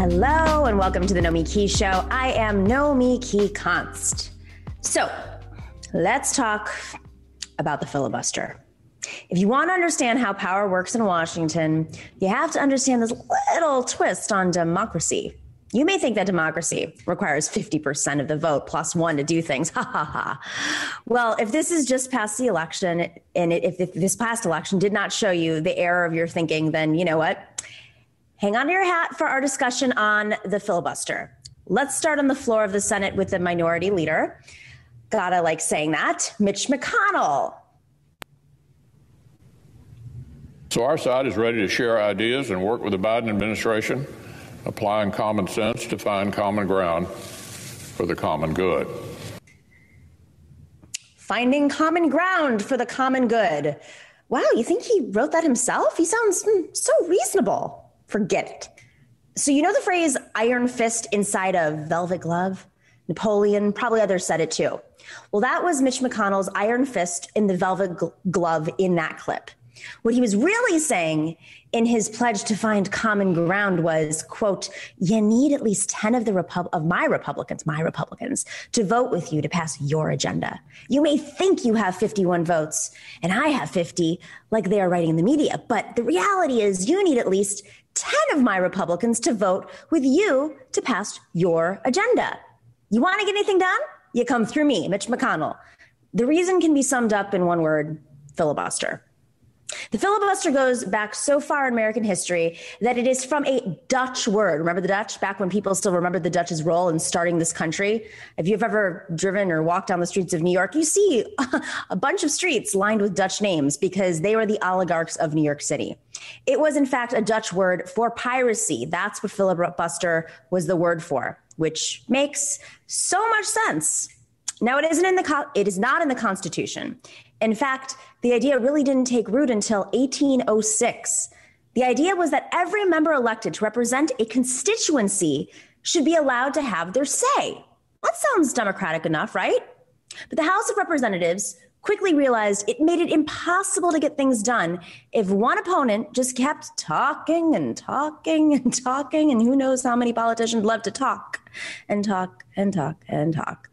Hello, and welcome to the Nomiki Show. I am Nomiki Konst. So, let's talk about the filibuster. If you want to understand how power works in Washington, you have to understand this little twist on democracy. You may think that democracy requires 50% of the vote plus one to do things. Ha ha ha. Well, if this is just past the election, and if, if this past election did not show you the error of your thinking, then you know what? Hang on to your hat for our discussion on the filibuster. Let's start on the floor of the Senate with the minority leader. Gotta like saying that, Mitch McConnell. So our side is ready to share ideas and work with the Biden administration, applying common sense to find common ground for the common good. Finding common ground for the common good. Wow, you think he wrote that himself? He sounds mm, so reasonable. Forget it. So, you know the phrase iron fist inside a velvet glove? Napoleon, probably others said it too. Well, that was Mitch McConnell's iron fist in the velvet gl- glove in that clip. What he was really saying in his pledge to find common ground was, quote, you need at least 10 of the Repub- of my Republicans, my Republicans, to vote with you to pass your agenda. You may think you have 51 votes and I have 50, like they are writing in the media, but the reality is you need at least 10 of my Republicans to vote with you to pass your agenda. You want to get anything done? You come through me, Mitch McConnell. The reason can be summed up in one word filibuster. The filibuster goes back so far in American history that it is from a Dutch word. Remember the Dutch? Back when people still remembered the Dutch's role in starting this country. If you've ever driven or walked down the streets of New York, you see a bunch of streets lined with Dutch names because they were the oligarchs of New York City. It was, in fact, a Dutch word for piracy. That's what filibuster was the word for, which makes so much sense. Now, it isn't in the it is not in the Constitution. In fact, the idea really didn't take root until 1806. The idea was that every member elected to represent a constituency should be allowed to have their say. That sounds democratic enough, right? But the House of Representatives quickly realized it made it impossible to get things done if one opponent just kept talking and talking and talking, and who knows how many politicians love to talk and talk and talk and talk.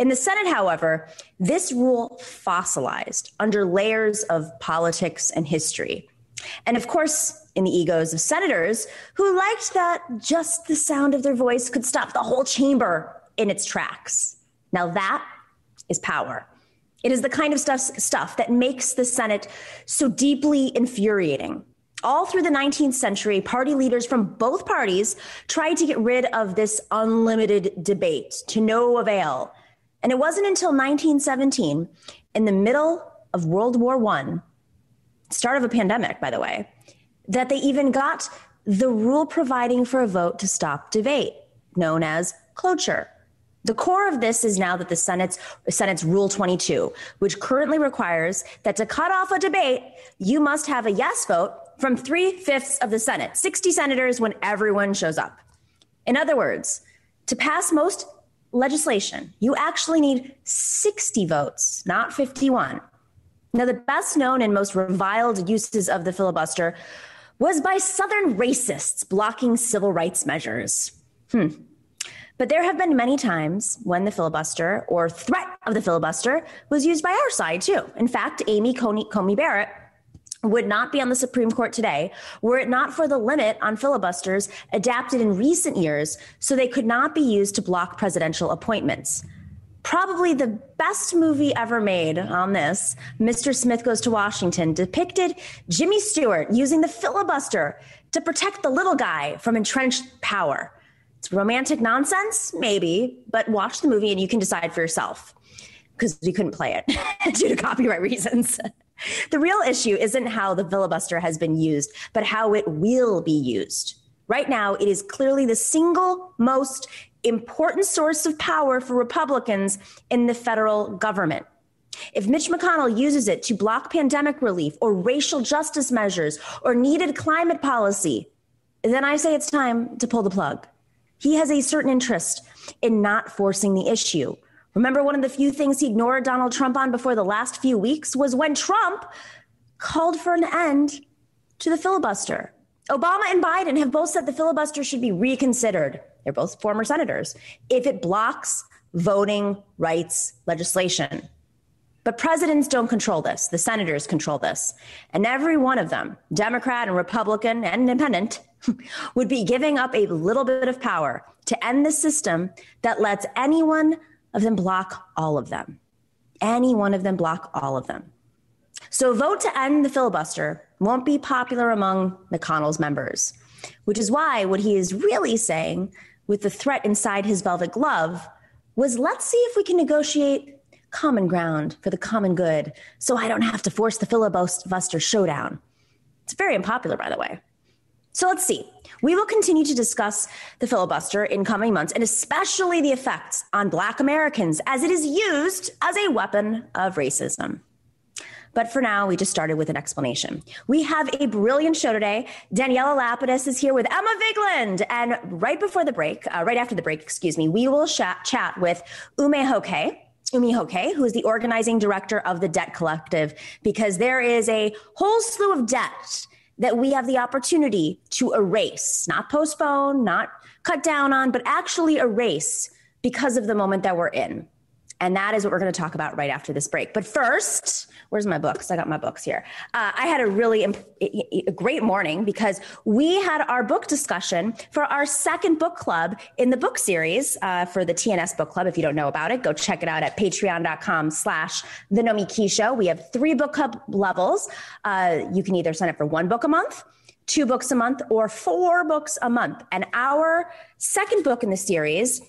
In the Senate, however, this rule fossilized under layers of politics and history. And of course, in the egos of senators who liked that just the sound of their voice could stop the whole chamber in its tracks. Now, that is power. It is the kind of stuff, stuff that makes the Senate so deeply infuriating. All through the 19th century, party leaders from both parties tried to get rid of this unlimited debate to no avail. And it wasn't until 1917, in the middle of World War I, start of a pandemic, by the way, that they even got the rule providing for a vote to stop debate, known as cloture. The core of this is now that the Senate's, Senate's Rule 22, which currently requires that to cut off a debate, you must have a yes vote from three fifths of the Senate, 60 senators when everyone shows up. In other words, to pass most legislation, you actually need 60 votes, not 51. Now, the best known and most reviled uses of the filibuster was by Southern racists blocking civil rights measures. Hmm. But there have been many times when the filibuster or threat of the filibuster was used by our side, too. In fact, Amy Coney, Coney Barrett would not be on the Supreme Court today were it not for the limit on filibusters adapted in recent years so they could not be used to block presidential appointments. Probably the best movie ever made on this, Mr. Smith Goes to Washington, depicted Jimmy Stewart using the filibuster to protect the little guy from entrenched power. It's romantic nonsense, maybe, but watch the movie and you can decide for yourself because we couldn't play it due to copyright reasons. The real issue isn't how the filibuster has been used, but how it will be used. Right now, it is clearly the single most important source of power for Republicans in the federal government. If Mitch McConnell uses it to block pandemic relief or racial justice measures or needed climate policy, then I say it's time to pull the plug. He has a certain interest in not forcing the issue. Remember, one of the few things he ignored Donald Trump on before the last few weeks was when Trump called for an end to the filibuster. Obama and Biden have both said the filibuster should be reconsidered. They're both former senators if it blocks voting rights legislation. But presidents don't control this. The senators control this. And every one of them, Democrat and Republican and independent, would be giving up a little bit of power to end the system that lets any one of them block all of them. Any one of them block all of them. So, a vote to end the filibuster won't be popular among McConnell's members, which is why what he is really saying with the threat inside his velvet glove was let's see if we can negotiate common ground for the common good so I don't have to force the filibuster showdown. It's very unpopular, by the way. So let's see. We will continue to discuss the filibuster in coming months and especially the effects on Black Americans as it is used as a weapon of racism. But for now, we just started with an explanation. We have a brilliant show today. Daniela Lapidous is here with Emma Vigeland. And right before the break, uh, right after the break, excuse me, we will sh- chat with Umme Hoque. Umme Hoque, who is the organizing director of the Debt Collective, because there is a whole slew of debt that we have the opportunity to erase, not postpone, not cut down on, but actually erase because of the moment that we're in. And that is what we're going to talk about right after this break. But first, where's my books? I got my books here. Uh, I had a really imp- a great morning because we had our book discussion for our second book club in the book series uh, for the TNS book club. If you don't know about it, go check it out at patreon.com slash the Nomiki Show. We have three book club levels. Uh, you can either sign up for one book a month, two books a month, or four books a month. And our second book in the series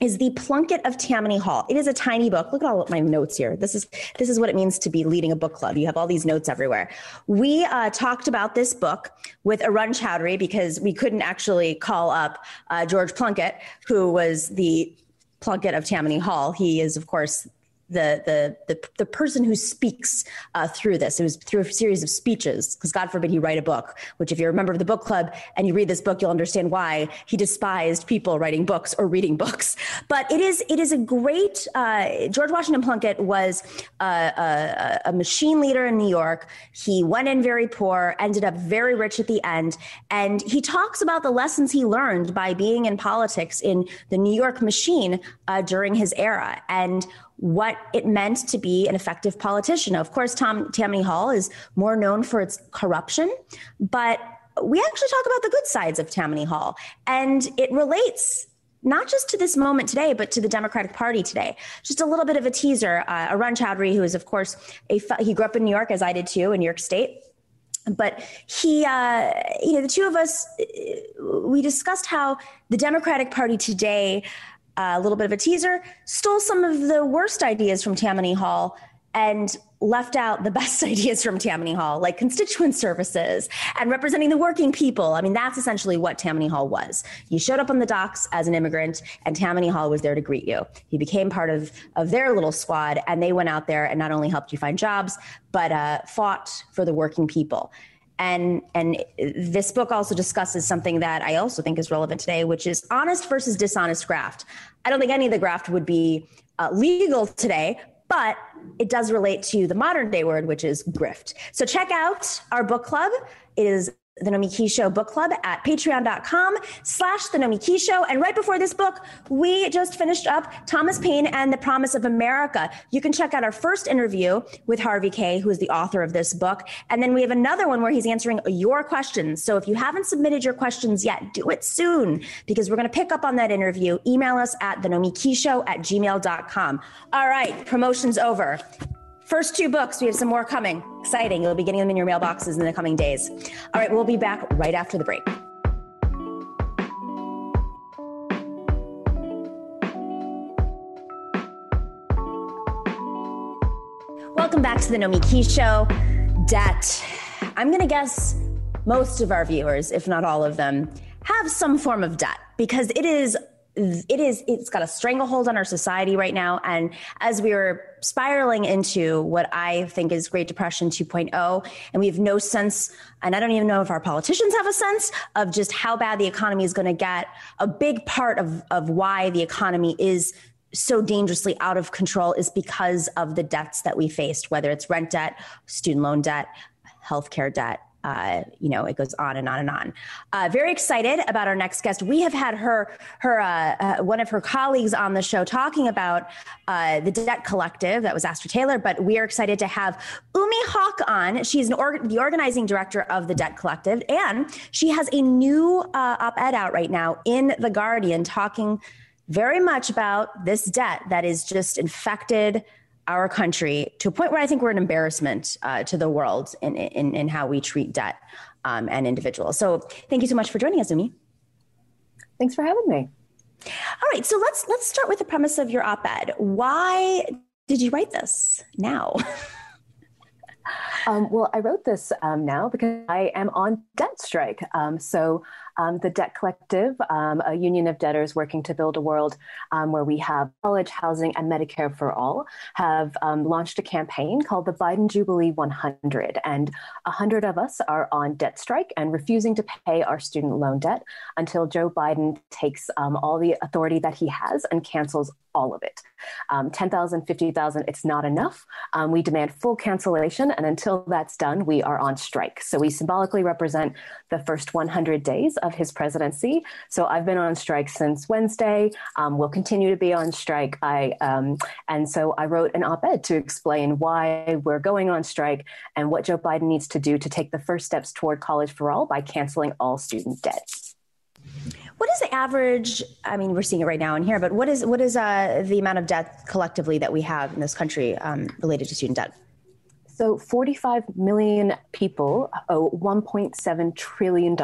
is the Plunkitt of Tammany Hall. It is a tiny book. Look at all my notes here. This is this is what it means to be leading a book club. You have all these notes everywhere. We uh, talked about this book with Arun Chaudhary because we couldn't actually call up uh, George Plunkitt, who was the Plunkitt of Tammany Hall. He is, of course, the the the, the person who speaks uh, through this. It was through a series of speeches, because God forbid he write a book. Which, if you're a member of the book club and you read this book, you'll understand why he despised people writing books or reading books. But it is it is a great. Uh, George Washington Plunkitt was a, a, a machine leader in New York. He went in very poor, ended up very rich at the end, and he talks about the lessons he learned by being in politics in the New York machine uh, during his era and what it meant to be an effective politician. Of course, Tom Tammany Hall is more known for its corruption, but we actually talk about the good sides of Tammany Hall, and it relates not just to this moment today, but to the Democratic Party today. Just a little bit of a teaser. Uh, Arun Chaudhary, who is, of course, a he grew up in New York, as I did too, in New York State. But he, uh, you know, the two of us, we discussed how the Democratic Party today a little bit of a teaser, stole some of the worst ideas from Tammany Hall and left out the best ideas from Tammany Hall, like constituent services and representing the working people. I mean, that's essentially what Tammany Hall was. You showed up on the docks as an immigrant, and Tammany Hall was there to greet you. You became part of, of their little squad, and they went out there and not only helped you find jobs, but uh, fought for the working people and and this book also discusses something that I also think is relevant today, which is honest versus dishonest graft. I don't think any of the graft would be uh, legal today, but it does relate to the modern day word, which is grift. So check out our book club. It is the Nomiki Show book club at patreon.com slash the Nomiki Show. And right before this book, we just finished up Thomas Paine and the Promise of America. You can check out our first interview with Harvey Kaye, who is the author of this book. And then we have another one where he's answering your questions. So if you haven't submitted your questions yet, do it soon because we're going to pick up on that interview. Email us at the Nomiki Show at gmail.com. All right, promotion's over. First two books, we have some more coming. Exciting. You'll be getting them in your mailboxes in the coming days. All right, we'll be back right after the break. Welcome back to the Nomiki Show. Debt. I'm going to guess most of our viewers, if not all of them, have some form of debt because it is it is it's got a stranglehold on our society right now and as we are spiraling into what i think is great depression 2.0 and we have no sense and i don't even know if our politicians have a sense of just how bad the economy is going to get. A big part of of why the economy is so dangerously out of control is because of the debts that we faced whether it's rent debt student loan debt healthcare debt uh, you know, it goes on and on and on. Uh, very excited about our next guest. We have had her, her, uh, uh one of her colleagues on the show talking about uh, the Debt Collective. That was Astra Taylor, but we are excited to have Umme Hoque on. She's or- the organizing director of the Debt Collective, and she has a new uh, op-ed out right now in the Guardian talking very much about this debt that is just infected our country to a point where I think we're an embarrassment uh, to the world in, in, in, how we treat debt um, and individuals. So thank you so much for joining us, Umme. Thanks for having me. All right, so let's let's start with the premise of your op-ed. Why did you write this now? Um, well, I wrote this um, now because I am on debt strike. Um, so um, the Debt Collective, um, a union of debtors working to build a world um, where we have college, housing, and Medicare for all, have um, launched a campaign called the Biden Jubilee 100. And 100 of us are on debt strike and refusing to pay our student loan debt until Joe Biden takes um, all the authority that he has and cancels all of it. Um, 10,000, 50,000, it's not enough. Um, we demand full cancellation. And until that's done, we are on strike. So we symbolically represent the first 100 days of his presidency. So I've been on strike since Wednesday. Um, we'll continue to be on strike. I um, and so I wrote an op-ed to explain why we're going on strike and what Joe Biden needs to do to take the first steps toward college for all by canceling all student debt. What is the average? I mean, we're seeing it right now in here, but what is what is uh, the amount of debt collectively that we have in this country um, related to student debt? So, 45 million people owe $1.7 trillion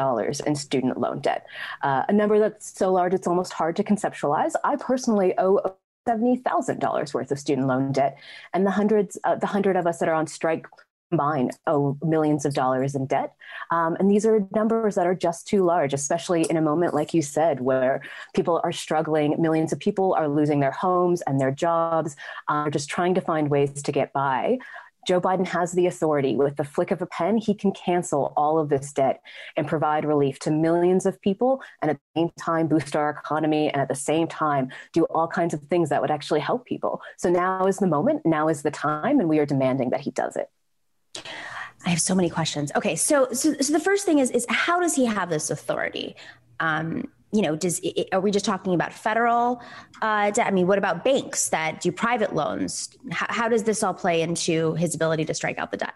in student loan debt, uh, a number that's so large it's almost hard to conceptualize. I personally owe $70,000 worth of student loan debt, and the hundreds, uh, the hundred of us that are on strike combined owe millions of dollars in debt. Um, and these are numbers that are just too large, especially in a moment like you said, where people are struggling. Millions of people are losing their homes and their jobs, are uh, just trying to find ways to get by. Joe Biden has the authority. With the flick of a pen, he can cancel all of this debt and provide relief to millions of people and at the same time boost our economy and at the same time do all kinds of things that would actually help people. So now is the moment, now is the time, and we are demanding that he does it. I have so many questions. Okay, so so, so the first thing is is how does he have this authority? Um, you know, does it, are we just talking about federal uh, debt? I mean, what about banks that do private loans? How, how does this all play into his ability to strike out the debt?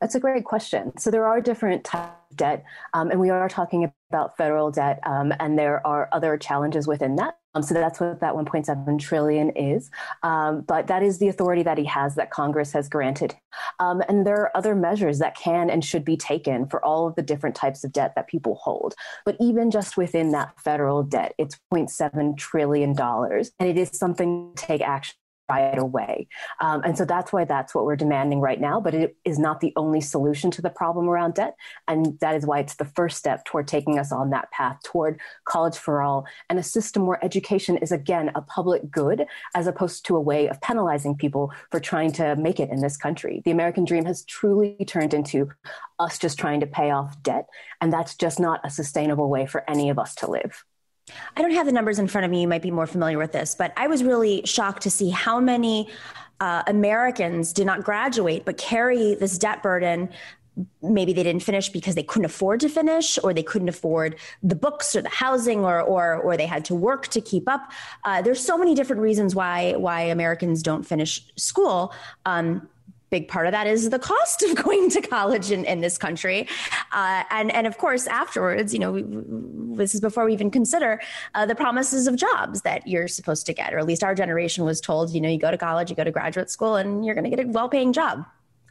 That's a great question. So there are different types of debt, um, and we are talking about federal debt, um, and there are other challenges within that. Um, so that's what that 1.7 trillion is. Um, but that is the authority that he has that Congress has granted. Um, and there are other measures that can and should be taken for all of the different types of debt that people hold. But even just within that federal debt, it's 0.7 trillion dollars, and it is something to take action right away. Um, and so that's why that's what we're demanding right now. But it is not the only solution to the problem around debt. And that is why it's the first step toward taking us on that path toward college for all and a system where education is, again, a public good as opposed to a way of penalizing people for trying to make it in this country. The American dream has truly turned into us just trying to pay off debt. And that's just not a sustainable way for any of us to live. I don't have the numbers in front of me. You might be more familiar with this, but I was really shocked to see how many uh, Americans did not graduate but carry this debt burden. Maybe they didn't finish because they couldn't afford to finish, or they couldn't afford the books or the housing, or or or they had to work to keep up. Uh, there's so many different reasons why why Americans don't finish school. Um, big part of that is the cost of going to college in, in this country. Uh, and, and of course, afterwards, you know, we, this is before we even consider uh, the promises of jobs that you're supposed to get, or at least our generation was told, you know, you go to college, you go to graduate school, and you're going to get a well paying job.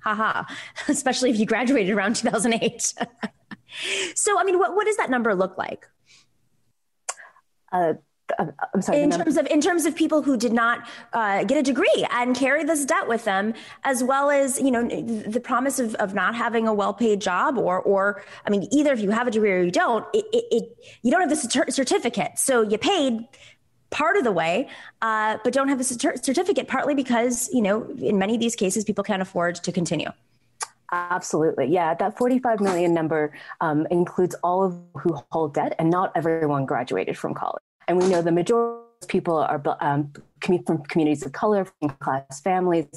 Haha, especially if you graduated around 2008. so, I mean, what, what does that number look like? Uh, I'm sorry. In terms of in terms of people who did not uh, get a degree and carry this debt with them, as well as you know the promise of, of not having a well paid job, or or I mean, either if you have a degree or you don't, it, it, it you don't have the certificate, so you paid part of the way, uh, but don't have the certificate, partly because you know in many of these cases people can't afford to continue. Absolutely. Yeah. That 45 million number um, includes all of who hold debt, and not everyone graduated from college. And we know the majority of people are um, from communities of color, from class families.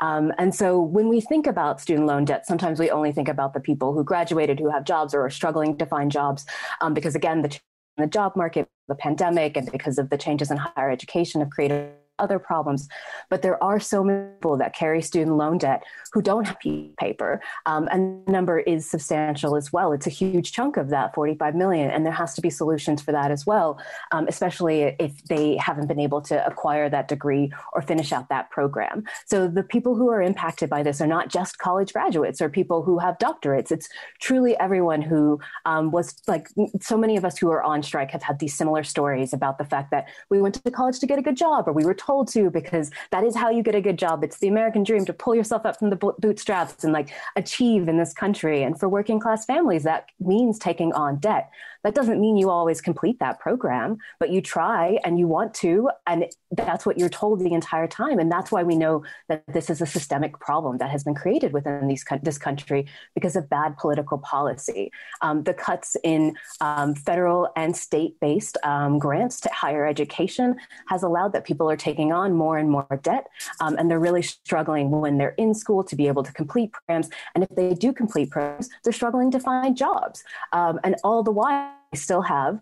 Um, and so when we think about student loan debt, sometimes we only think about the people who graduated, who have jobs or are struggling to find jobs. Um, because again, the, the job market, the pandemic, and because of the changes in higher education have created other problems. But there are so many people that carry student loan debt who don't have paper, um, and the number is substantial as well. It's a huge chunk of that 45 million, and there has to be solutions for that as well, um, especially if they haven't been able to acquire that degree or finish out that program. So the people who are impacted by this are not just college graduates or people who have doctorates. It's truly everyone who um, was like so many of us who are on strike have had these similar stories about the fact that we went to college to get a good job or we were told to because that is how you get a good job. It's the American dream to pull yourself up from the bootstraps and like achieve in this country. And for working class families, that means taking on debt. That doesn't mean you always complete that program, but you try and you want to. And that's what you're told the entire time. And that's why we know that this is a systemic problem that has been created within these, this country because of bad political policy. Um, the cuts in um, federal and state based um, grants to higher education has allowed that people are taking on more and more debt. Um, and they're really struggling when they're in school to be able to complete programs. And if they do complete programs, they're struggling to find jobs. Um, and all the while, still have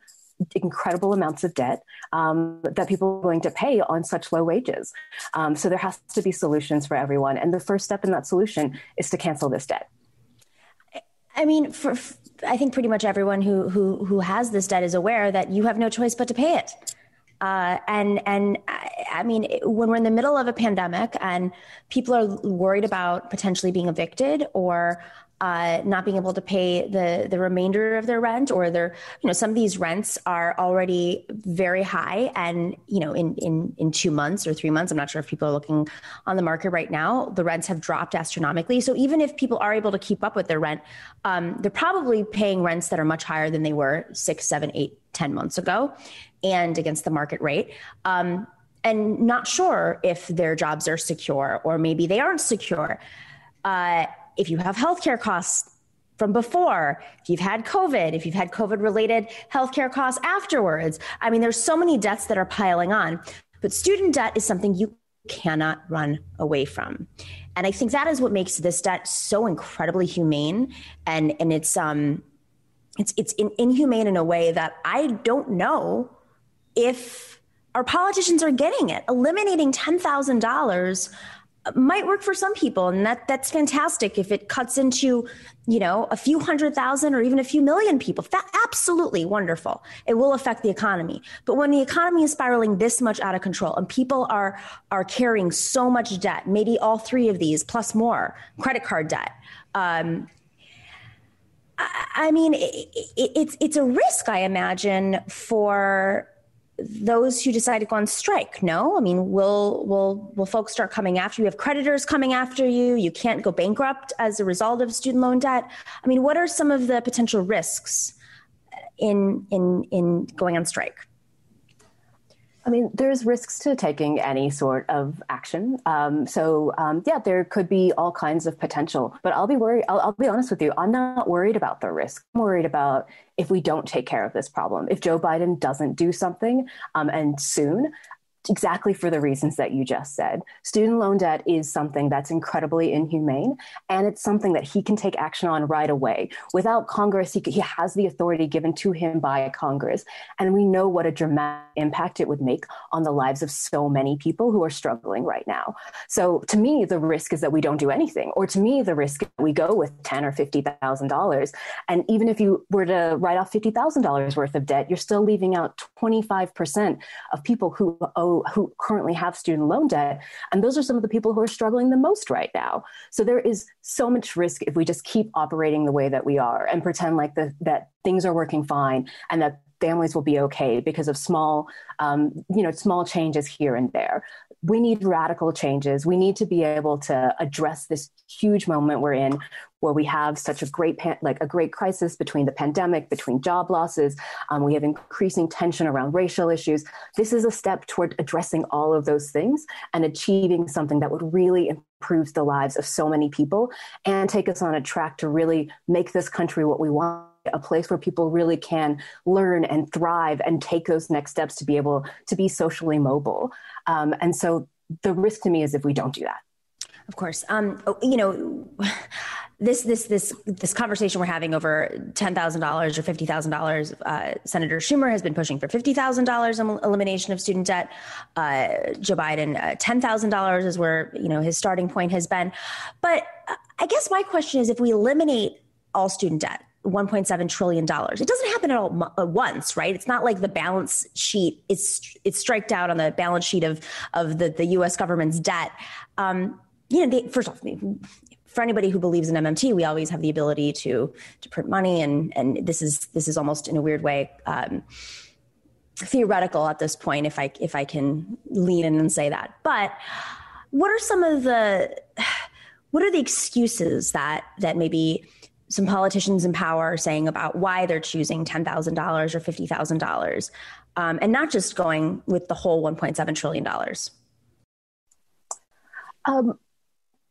incredible amounts of debt um, that people are going to pay on such low wages. Um, so there has to be solutions for everyone. And the first step in that solution is to cancel this debt. I mean, for, I think pretty much everyone who, who, who has this debt is aware that you have no choice but to pay it. Uh, and and I, I mean, when we're in the middle of a pandemic and people are worried about potentially being evicted or uh, not being able to pay the the remainder of their rent or their you know some of these rents are already very high and you know in in in two months or three months i'm not sure if people are looking on the market right now the rents have dropped astronomically. So even if people are able to keep up with their rent um, they're probably paying rents that are much higher than they were six seven eight ten months ago and against the market rate. Um, and not sure if their jobs are secure or maybe they aren't secure. Uh, if you have healthcare costs from before, if you've had COVID, if you've had COVID related healthcare costs afterwards. I mean, there's so many debts that are piling on, but student debt is something you cannot run away from. And I think that is what makes this debt so incredibly humane. And, and it's, um, it's, it's in, inhumane in a way that I don't know if our politicians are getting it. Eliminating $10,000 might work for some people and that that's fantastic if it cuts into you know a few hundred thousand or even a few million people. That absolutely wonderful. It will affect the economy. But when the economy is spiraling this much out of control and people are are carrying so much debt maybe all three of these plus more credit card debt um, I, I mean it, it, it's it's a risk i imagine for those who decide to go on strike no? I mean will will will folks start coming after you? Have creditors coming after you. You can't go bankrupt as a result of student loan debt. I mean what are some of the potential risks in in in going on strike I mean, there's risks to taking any sort of action. Um, so, um, yeah, there could be all kinds of potential. But I'll be worried. I'll, I'll, be honest with you. I'm not worried about the risk. I'm worried about if we don't take care of this problem. If Joe Biden doesn't do something um, and soon, exactly for the reasons that you just said. Student loan debt is something that's incredibly inhumane, and it's something that he can take action on right away. Without Congress, he, he has the authority given to him by Congress, and we know what a dramatic impact it would make on the lives of so many people who are struggling right now. So, to me, the risk is that we don't do anything, or to me, the risk we go with ten or fifty thousand dollars, and even if you were to write off fifty thousand dollars worth of debt, you're still leaving out twenty five percent of people who owe who currently have student loan debt and those are some of the people who are struggling the most right now. So there is so much risk if we just keep operating the way that we are and pretend like the, that things are working fine and that families will be okay because of small um, you know small changes here and there. We need radical changes. We need to be able to address this huge moment we're in where we have such a great like a great crisis between the pandemic between job losses um, we have increasing tension around racial issues this is a step toward addressing all of those things and achieving something that would really improve the lives of so many people and take us on a track to really make this country what we want a place where people really can learn and thrive and take those next steps to be able to be socially mobile. Um, and so the risk to me is if we don't do that. Of course. Um, oh, you know, this this this this conversation we're having over ten thousand dollars or fifty thousand uh, dollars. Senator Schumer has been pushing for fifty thousand dollars in elimination of student debt. Uh, Joe Biden, uh, ten thousand dollars is where you know his starting point has been. But uh, I guess my question is, if we eliminate all student debt, 1.7 trillion dollars. It doesn't happen at all at once, right? It's not like the balance sheet is it's striked out on the balance sheet of of the the U.S. government's debt. Um, you know, they, first off, for anybody who believes in MMT, we always have the ability to to print money, and and this is this is almost in a weird way um, theoretical at this point, if I if I can lean in and say that. But what are some of the what are the excuses that that maybe some politicians in power are saying about why they're choosing ten thousand dollars or fifty thousand um, dollars, and not just going with the whole one point seven trillion dollars? Um,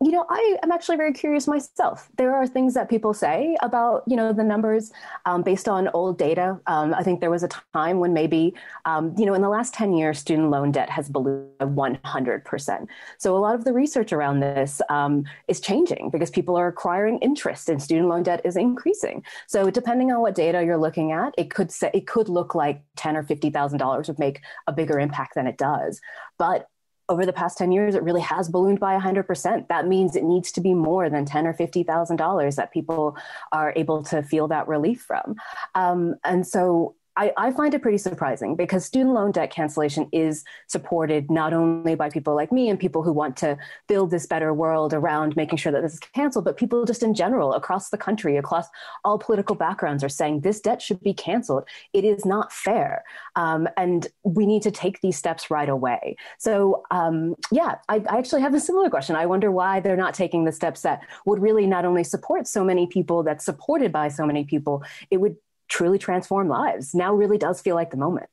you know, I am actually very curious myself. There are things that people say about, you know, the numbers um, based on old data. Um, I think there was a time when maybe, um, you know, in the last 10 years, student loan debt has ballooned 100%. So a lot of the research around this um, is changing because people are acquiring interest and student loan debt is increasing. So depending on what data you're looking at, it could say, it could look like 10 or $50,000 would make a bigger impact than it does. But over the past 10 years, it really has ballooned by 100%. That means it needs to be more than 10 or $50,000 that people are able to feel that relief from. Um, and so I, I, find it pretty surprising because student loan debt cancellation is supported not only by people like me and people who want to build this better world around making sure that this is canceled, but people just in general across the country, across all political backgrounds, are saying this debt should be canceled. It is not fair. Um, and we need to take these steps right away. So, um, yeah, I, I actually have a similar question. I wonder why they're not taking the steps that would really not only support so many people, that's supported by so many people, it would truly transform lives. Now really does feel like the moment.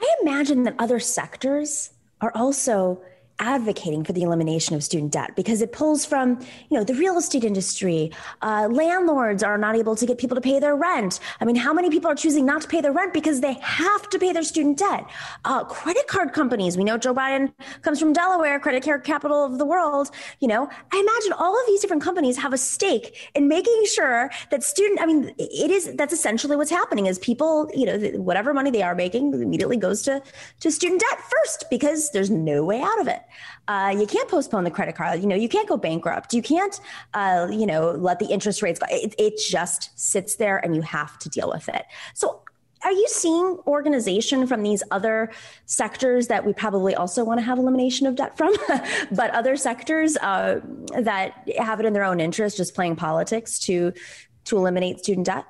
I imagine that other sectors are also advocating for the elimination of student debt because it pulls from you know the real estate industry. Uh, landlords are not able to get people to pay their rent. I mean how many people are choosing not to pay their rent because they have to pay their student debt? Uh, credit card companies. We know joe biden comes from delaware credit card capital of the world you know. I imagine all of these different companies have a stake in making sure that student i mean it is that's essentially what's happening is people you know whatever money they are making immediately goes to to student debt first because there's no way out of it uh, you can't postpone the credit card. You know, you can't go bankrupt. You can't, uh, you know, let the interest rates go. It, it just sits there, and you have to deal with it. So are you seeing organization from these other sectors that we probably also want to have elimination of debt from, but other sectors uh, that have it in their own interest, just playing politics to to eliminate student debt?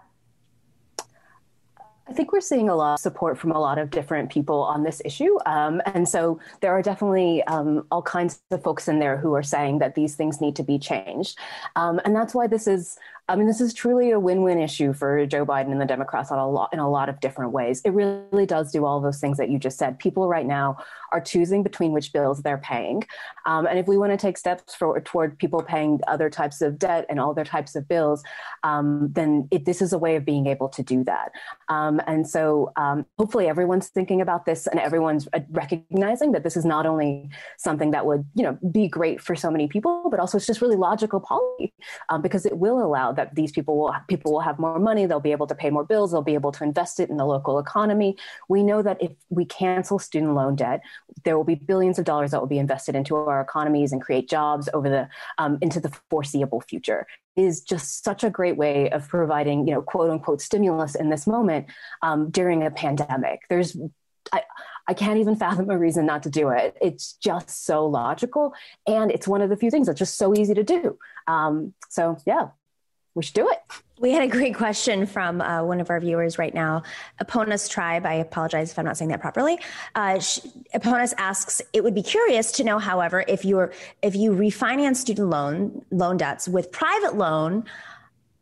I think we're seeing a lot of support from a lot of different people on this issue. Um, and so there are definitely um, all kinds of folks in there who are saying that these things need to be changed. Um, and that's why this is I mean, this is truly a win-win issue for Joe Biden and the Democrats on a lot in a lot of different ways. It really does do all those things that you just said. People right now are choosing between which bills they're paying, um, and if we want to take steps for, toward people paying other types of debt and all other types of bills, um, then it, this is a way of being able to do that. Um, and so, um, hopefully, everyone's thinking about this and everyone's uh, recognizing that this is not only something that would, you know, be great for so many people, but also it's just really logical policy um, because it will allow that these people will people will have more money they'll be able to pay more bills they'll be able to invest it in the local economy we know that if we cancel student loan debt there will be billions of dollars that will be invested into our economies and create jobs over the um, into the foreseeable future is just such a great way of providing you know quote unquote stimulus in this moment um, during a pandemic there's I, I can't even fathom a reason not to do it. It's just so logical. And it's one of the few things that's just so easy to do. Um, so, yeah, we should do it. We had a great question from uh, one of our viewers right now, Eponus Tribe. I apologize if I'm not saying that properly. Uh, asks, "It would be curious to know, however, if you're if you refinance student loan loan debts with private loan,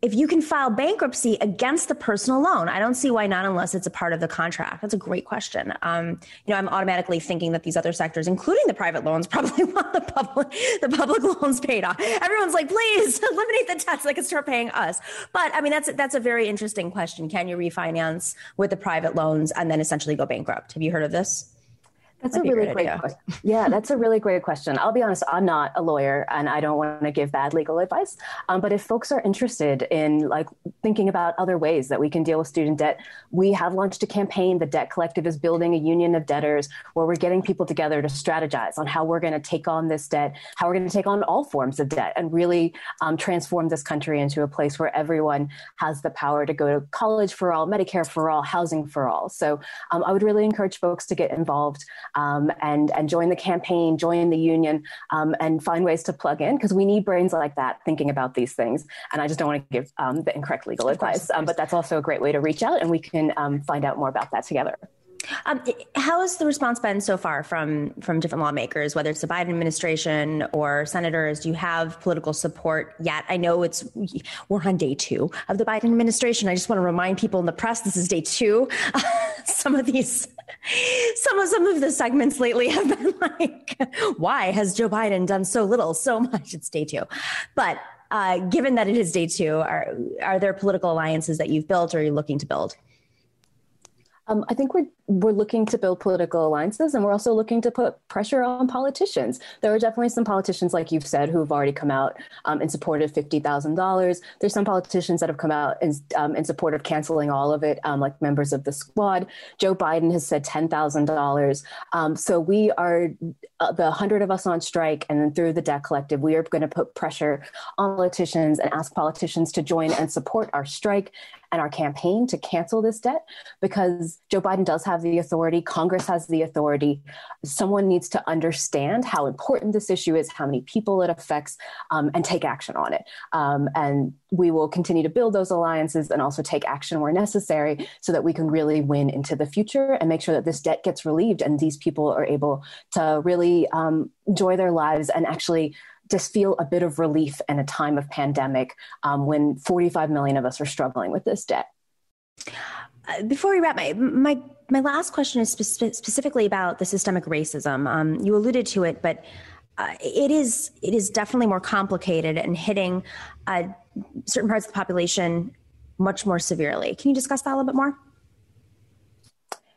if you can file bankruptcy against the personal loan. I don't see why not unless it's a part of the contract. That's a great question. Um, you know, I'm automatically thinking that these other sectors, including the private loans, probably want the public the public loans paid off. Everyone's like, please eliminate the debts so they can start paying us. But I mean, that's that's a very interesting question. Can you refinance with the private loans and then essentially go bankrupt? Have you heard of this? That's a really great question. Yeah, that's a really great question. I'll be honest, I'm not a lawyer and I don't want to give bad legal advice. Um, but if folks are interested in like thinking about other ways that we can deal with student debt, we have launched a campaign. The Debt Collective is building a union of debtors where we're getting people together to strategize on how we're going to take on this debt, how we're going to take on all forms of debt and really um, transform this country into a place where everyone has the power to go to college for all, Medicare for all, housing for all. So um, I would really encourage folks to get involved um, and and join the campaign, join the union, um, and find ways to plug in because we need brains like that thinking about these things. And I just don't want to give um, the incorrect legal of advice, course, but that's also a great way to reach out, and we can um, find out more about that together. Um, how has the response been so far from from different lawmakers, whether it's the Biden administration or senators? Do you have political support yet? I know it's we're on day two of the Biden administration. I just want to remind people in the press this is day two. Some of these, some of some of the segments lately have been like, why has Joe Biden done so little, so much? It's day two, but. Uh, given that it is day two, are are there political alliances that you've built or are you looking to build? Um, I think we're we're looking to build political alliances, and we're also looking to put pressure on politicians. There are definitely some politicians, like you've said, who have already come out um, in support of fifty thousand dollars. There's some politicians that have come out in, um, in support of canceling all of it, um, like members of the squad. Joe Biden has said ten thousand um, dollars. So we are uh, the hundred of us on strike, and then through the Debt Collective, we are going to put pressure on politicians and ask politicians to join and support our strike and our campaign to cancel this debt because Joe Biden does have the authority, Congress has the authority. Someone needs to understand how important this issue is, how many people it affects, um, and take action on it. Um, and we will continue to build those alliances and also take action where necessary so that we can really win into the future and make sure that this debt gets relieved and these people are able to really um, enjoy their lives and actually just feel a bit of relief in a time of pandemic um, when 45 million of us are struggling with this debt. Uh, before we wrap, my my my last question is spe- specifically about the systemic racism. Um, you alluded to it, but uh, it is it is definitely more complicated and hitting uh, certain parts of the population much more severely. Can you discuss that a little bit more?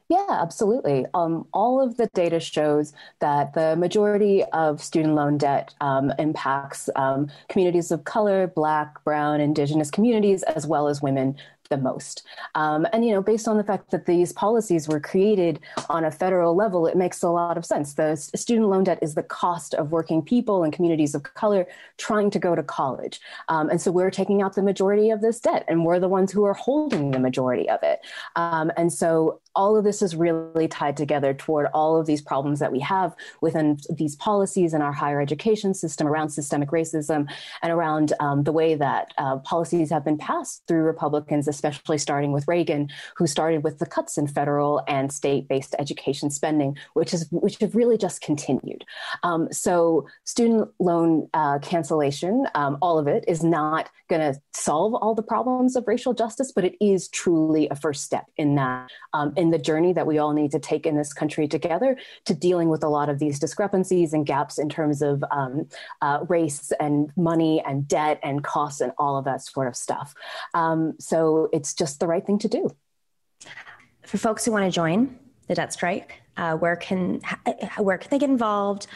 Yeah, absolutely. Um, all of the data shows that the majority of student loan debt um, impacts um, communities of color, Black, Brown, Indigenous communities, as well as women the most. Um, and, you know, based on the fact that these policies were created on a federal level, it makes a lot of sense. The student loan debt is the cost of working people and communities of color trying to go to college. Um, and so we're taking out the majority of this debt, and we're the ones who are holding the majority of it. Um, and so all of this is really tied together toward all of these problems that we have within these policies in our higher education system around systemic racism and around um, the way that uh, policies have been passed through Republicans, especially starting with Reagan, who started with the cuts in federal and state-based education spending, which is which have really just continued. Um, so student loan uh, cancellation, um, all of it, is not going to solve all the problems of racial justice, but it is truly a first step in that um, in the journey that we all need to take in this country together to dealing with a lot of these discrepancies and gaps in terms of um, uh, race and money and debt and costs and all of that sort of stuff. Um, it's just the right thing to do. For folks who want to join the debt strike, uh, where can where can they get involved?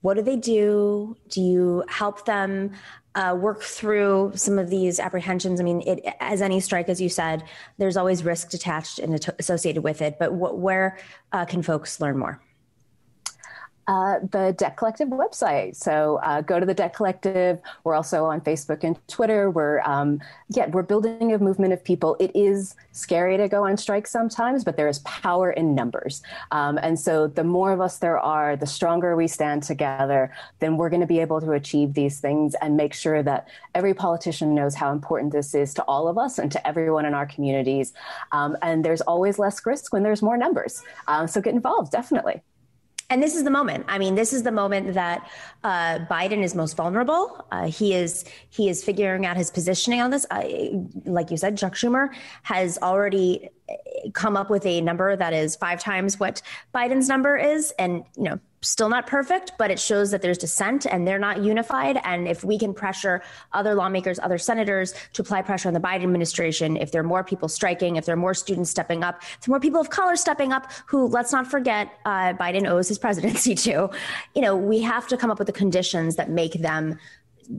What do they do? Do you help them uh, work through some of these apprehensions. I mean, it, as any strike, as you said, there's always risk attached and associated with it. But wh- where uh, can folks learn more? Uh, the Debt Collective website. So uh, go to the Debt Collective. We're also on Facebook and Twitter. We're um, yeah, we're building a movement of people. It is scary to go on strike sometimes, but there is power in numbers. Um, and so the more of us there are, the stronger we stand together. Then we're going to be able to achieve these things and make sure that every politician knows how important this is to all of us and to everyone in our communities. Um, and there's always less risk when there's more numbers. Um, so get involved, definitely. And this is the moment. I mean, this is the moment that uh, Biden is most vulnerable. Uh, he is he is figuring out his positioning on this. like you said, Chuck Schumer has already come up with a number that is five times what Biden's number is, and you know still not perfect, but it shows that there's dissent and they're not unified. And if we can pressure other lawmakers, other senators to apply pressure on the Biden administration, if there are more people striking, if there are more students stepping up, if more people of color stepping up, who let's not forget uh, Biden owes his presidency to, you know, we have to come up with the conditions that make them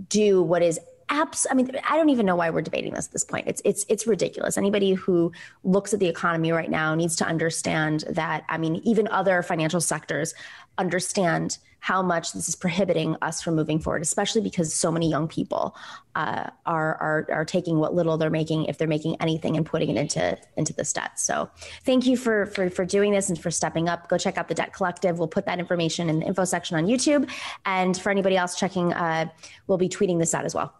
do what is abs- I mean, I don't even know why we're debating this at this point. It's it's it's ridiculous. Anybody who looks at the economy right now needs to understand that. I mean, even other financial sectors understand how much this is prohibiting us from moving forward, especially because so many young people uh, are, are are taking what little they're making, if they're making anything, and putting it into into this debt. So, thank you for for for doing this and for stepping up. Go check out the Debt Collective. We'll put that information in the info section on YouTube, and for anybody else checking, uh, we'll be tweeting this out as well.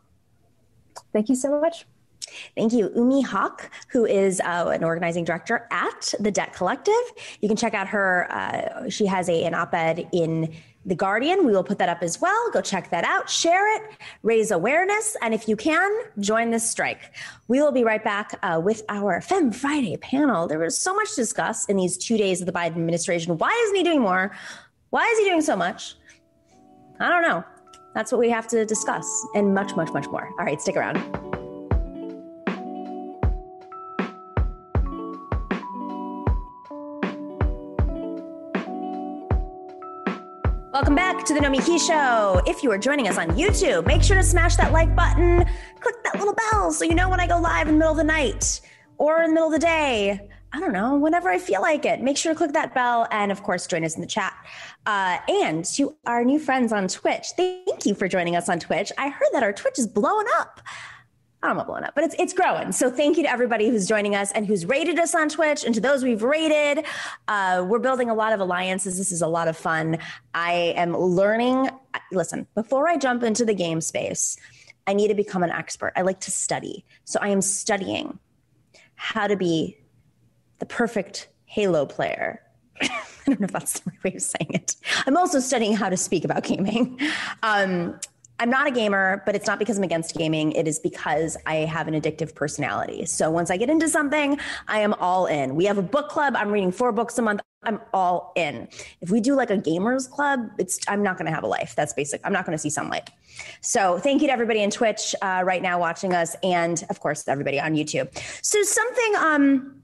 Thank you so much. Thank you. Umme Hoque, who is uh, an organizing director at the Debt Collective. You can check out her. Uh, she has a, an op ed in The Guardian. We will put that up as well. Go check that out, share it, raise awareness, and if you can, join this strike. We will be right back uh, with our Fem Friday panel. There was so much to discuss in these two days of the Biden administration. Why isn't he doing more? Why is he doing so much? I don't know. That's what we have to discuss and much, much, much more. All right, stick around. Welcome back to the Nomiki Show. If you are joining us on YouTube, make sure to smash that like button, click that little bell so you know when I go live in the middle of the night or in the middle of the day. I don't know, whenever I feel like it. Make sure to click that bell and, of course, join us in the chat. Uh, and to our new friends on Twitch, thank you for joining us on Twitch. I heard that our Twitch is blowing up. I don't know blowing up, but it's it's growing. So thank you to everybody who's joining us and who's raided us on Twitch, and to those we've raided. Uh, we're building a lot of alliances. This is a lot of fun. I am learning. Listen, before I jump into the game space, I need to become an expert. I like to study, so I am studying how to be the perfect Halo player. I don't know if that's the right way of saying it. I'm also studying how to speak about gaming. Um, I'm not a gamer, but it's not because I'm against gaming. It is because I have an addictive personality. So once I get into something, I am all in. We have a book club. I'm reading four books a month. I'm all in. If we do like a gamers club, it's I'm not going to have a life. That's basic. I'm not going to see sunlight. So thank you to everybody in Twitch uh, right now watching us, and of course everybody on YouTube. So something um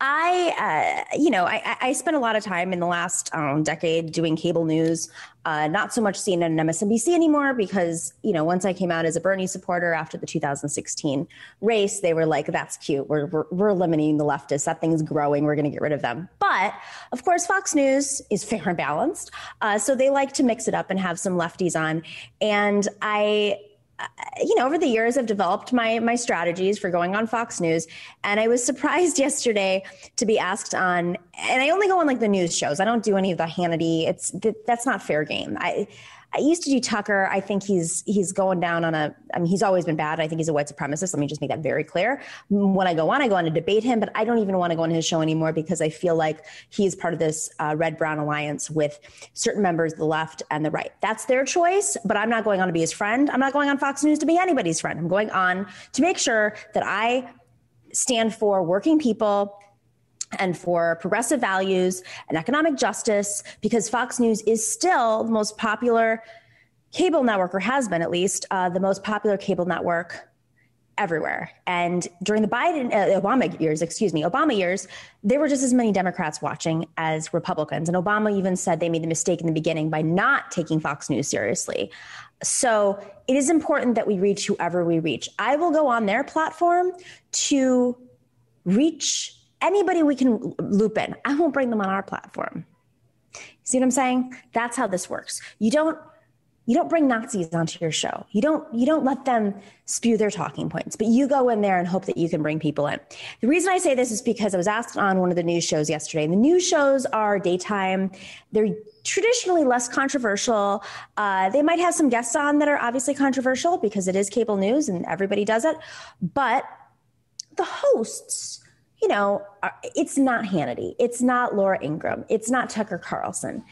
I, uh, you know, I, I spent a lot of time in the last um, decade doing cable news, uh, not so much CNN and MSNBC anymore because, you know, once I came out as a Bernie supporter after the 2016 race, they were like, that's cute. We're, we're, we're eliminating the leftists. That thing's growing. We're going to get rid of them. But of course, Fox News is fair and balanced. Uh, so they like to mix it up and have some lefties on. And I, Uh, you know, over the years, I've developed my my strategies for going on Fox News, and I was surprised yesterday to be asked on. And I only go on like the news shows. I don't do any of the Hannity. It's that's not fair game. I I used to do Tucker. I think he's he's going down on a. I mean, he's always been bad. I think he's a white supremacist. Let me just make that very clear. When I go on, I go on to debate him, but I don't even want to go on his show anymore because I feel like he's part of this uh, red brown alliance with certain members of the left and the right. That's their choice, but I'm not going on to be his friend. I'm not going on Fox News to be anybody's friend. I'm going on to make sure that I stand for working people and for progressive values and economic justice because Fox News is still the most popular cable network, or has been at least, uh, the most popular cable network everywhere. And during the Biden, uh, Obama years, excuse me, Obama years, there were just as many Democrats watching as Republicans. And Obama even said they made the mistake in the beginning by not taking Fox News seriously. So it is important that we reach whoever we reach. I will go on their platform to reach anybody we can loop in. I won't bring them on our platform. See what I'm saying? That's how this works. You don't you don't bring Nazis onto your show. You don't you don't let them spew their talking points, but you go in there and hope that you can bring people in. The reason I say this is because I was asked on one of the news shows yesterday. And the news shows are daytime. They're traditionally less controversial. Uh, they might have some guests on that are obviously controversial because it is cable news and everybody does it. But the hosts you know, uh, it's not Hannity, it's not Laura Ingraham, it's not Tucker Carlson.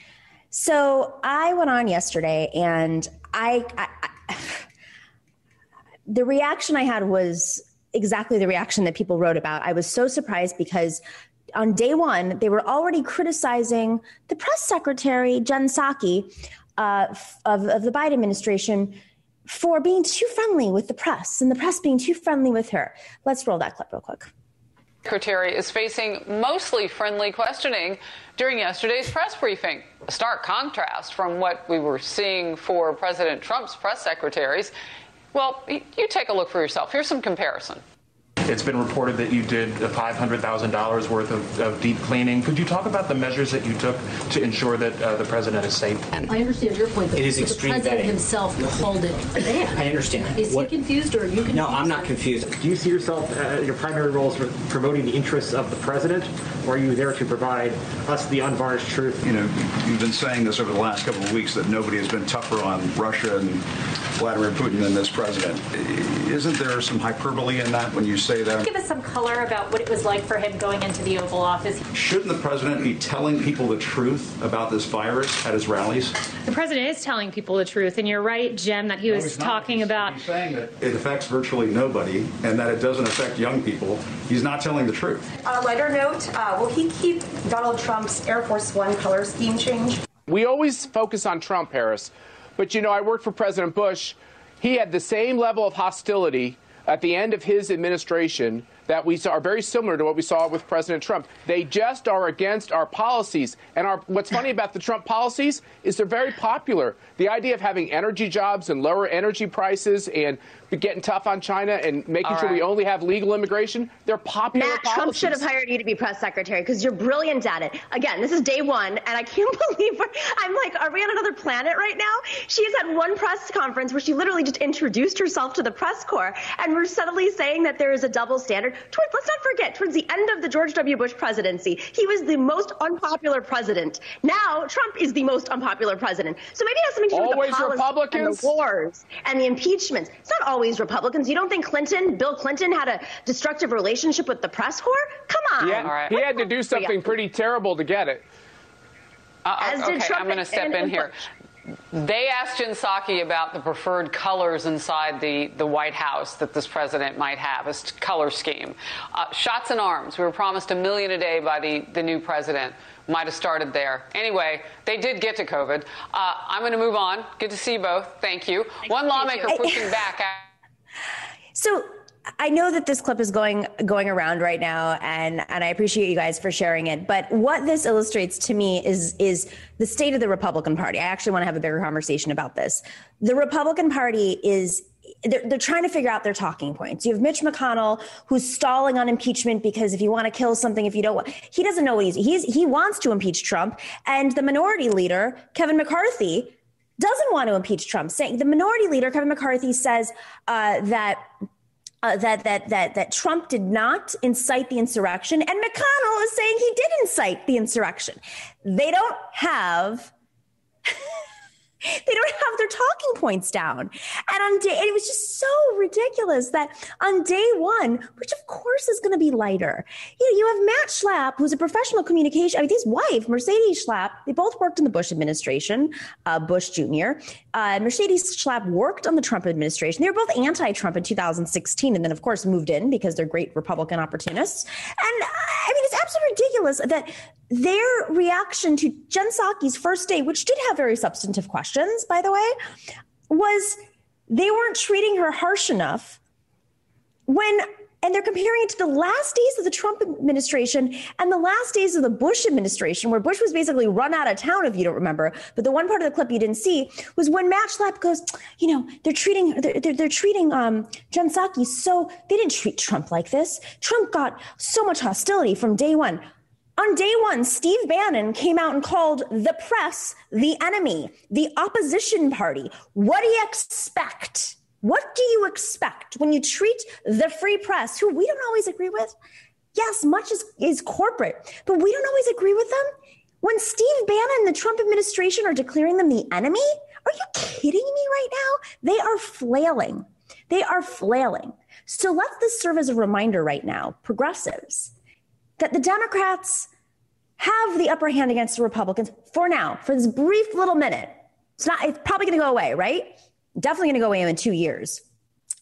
So I went on yesterday and I, I, I the reaction I had was exactly the reaction that people wrote about. I was so surprised because on day one, they were already criticizing the press secretary, Jen Psaki, uh, of, of the Biden administration for being too friendly with the press and the press being too friendly with her. Let's roll that clip real quick. Secretary is facing mostly friendly questioning during yesterday's press briefing. A stark contrast from what we were seeing for President Trump's press secretaries. Well, you take a look for yourself. Here's some comparison. It's been reported that you did $500,000 worth of, of, deep cleaning. Could you talk about the measures that you took to ensure that uh, the president is safe? I understand your point, but it is the president vetting. himself called it a ban. I understand. Is what, he confused or are you confused? No, I'm not confused. Do you see yourself, uh, your primary role is promoting the interests of the president, or are you there to provide us the unvarnished truth? You know, you've been saying this over the last couple of weeks that nobody has been tougher on Russia and Vladimir Putin than this president. Isn't there some hyperbole in that when you say that? Give us some color about what it was like for him going into the Oval Office. Shouldn't the president be telling people the truth about this virus at his rallies? The president is telling people the truth, and you're right, Jim, that he no, was talking he's, about. He's saying that it affects virtually nobody and that it doesn't affect young people. He's not telling the truth. On a lighter note, uh, will he keep Donald Trump's Air Force One color scheme change? We always focus on Trump, Harris. But you know, I worked for President Bush. He had the same level of hostility at the end of his administration that we saw are very similar to what we saw with President Trump. They just are against our policies. And our, what's funny about the Trump policies is they're very popular. The idea of having energy jobs and lower energy prices and getting tough on China and making All sure we only have legal immigration, they're popular Matt, policies. Trump should have hired you to be press secretary because you're brilliant at it. Again, this is day one, and I can't believe I'm like, are we on another planet right now? She's at one press conference where she literally just introduced herself to the press corps, and we're suddenly saying that there is a double standard towards, let's not forget, towards the end of the George W. Bush presidency, he was the most unpopular president. Now Trump is the most unpopular president. So maybe it has something to do always with the Republicans? and the wars and the impeachments. It's not always Republicans. You don't think Clinton, Bill Clinton, had a destructive relationship with the press corps? Come on. Yeah, he had to do something pretty terrible to get it. Uh, As okay, I'm going to step in here. They asked Jen Psaki about the preferred colors inside the, the White House that this president might have, a color scheme. Uh, shots and arms. We were promised a million a day by the, the new president. Might have started there. Anyway, they did get to COVID. Uh, I'm going to move on. Good to see you both. Thank you. Thank One you lawmaker too. pushing back. So I know that this clip is going going around right now, and and I appreciate you guys for sharing it. But what this illustrates to me is is the state of the Republican Party. I actually want to have a bigger conversation about this. The Republican Party is. They're, they're trying to figure out their talking points. You have Mitch McConnell who's stalling on impeachment because if you want to kill something, if you don't, want, he doesn't know what he's, he's he wants to impeach Trump, and the minority leader Kevin McCarthy doesn't want to impeach Trump. Saying the minority leader Kevin McCarthy says uh, that uh, that that that that Trump did not incite the insurrection, and McConnell is saying he did incite the insurrection. They don't have they don't have their talking points down. And on day, it was just so ridiculous that on day one, which of course is going to be lighter, you know, you have Matt Schlapp, who's a professional communication, I mean, his wife, Mercedes Schlapp, they both worked in the Bush administration, uh, Bush Jr. Uh, Mercedes Schlapp worked on the Trump administration. They were both anti-Trump in 2016, and then of course moved in because they're great Republican opportunists. And I mean, it's absolutely ridiculous that their reaction to Jen Psaki's first day, which did have very substantive questions, by the way, was they weren't treating her harsh enough when and they're comparing it to the last days of the Trump administration and the last days of the Bush administration, where Bush was basically run out of town, if you don't remember. But the one part of the clip you didn't see was when Matt Schlapp goes, you know, they're treating they're, they're, they're treating um, Jen Psaki so they didn't treat Trump like this. Trump got so much hostility from day one. On day one, Steve Bannon came out and called the press the enemy, the opposition party. What do you expect? What do you expect when you treat the free press, who we don't always agree with? Yes, much is, is corporate, but we don't always agree with them. When Steve Bannon and the Trump administration are declaring them the enemy, are you kidding me right now? They are flailing. They are flailing. So let this serve as a reminder right now, progressives that the Democrats have the upper hand against the Republicans for now, for this brief little minute. It's not, it's probably going to go away, right? Definitely going to go away in two years,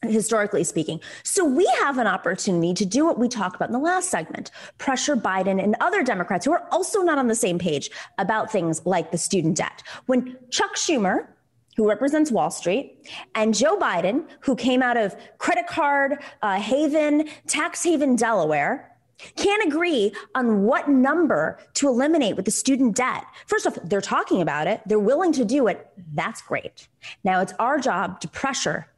historically speaking. So we have an opportunity to do what we talked about in the last segment pressure Biden and other Democrats who are also not on the same page about things like the student debt. When Chuck Schumer, who represents Wall Street, and Joe Biden, who came out of credit card uh, haven, tax haven, Delaware, can't agree on what number to eliminate with the student debt. First off, they're talking about it, they're willing to do it. That's great. Now it's our job to pressure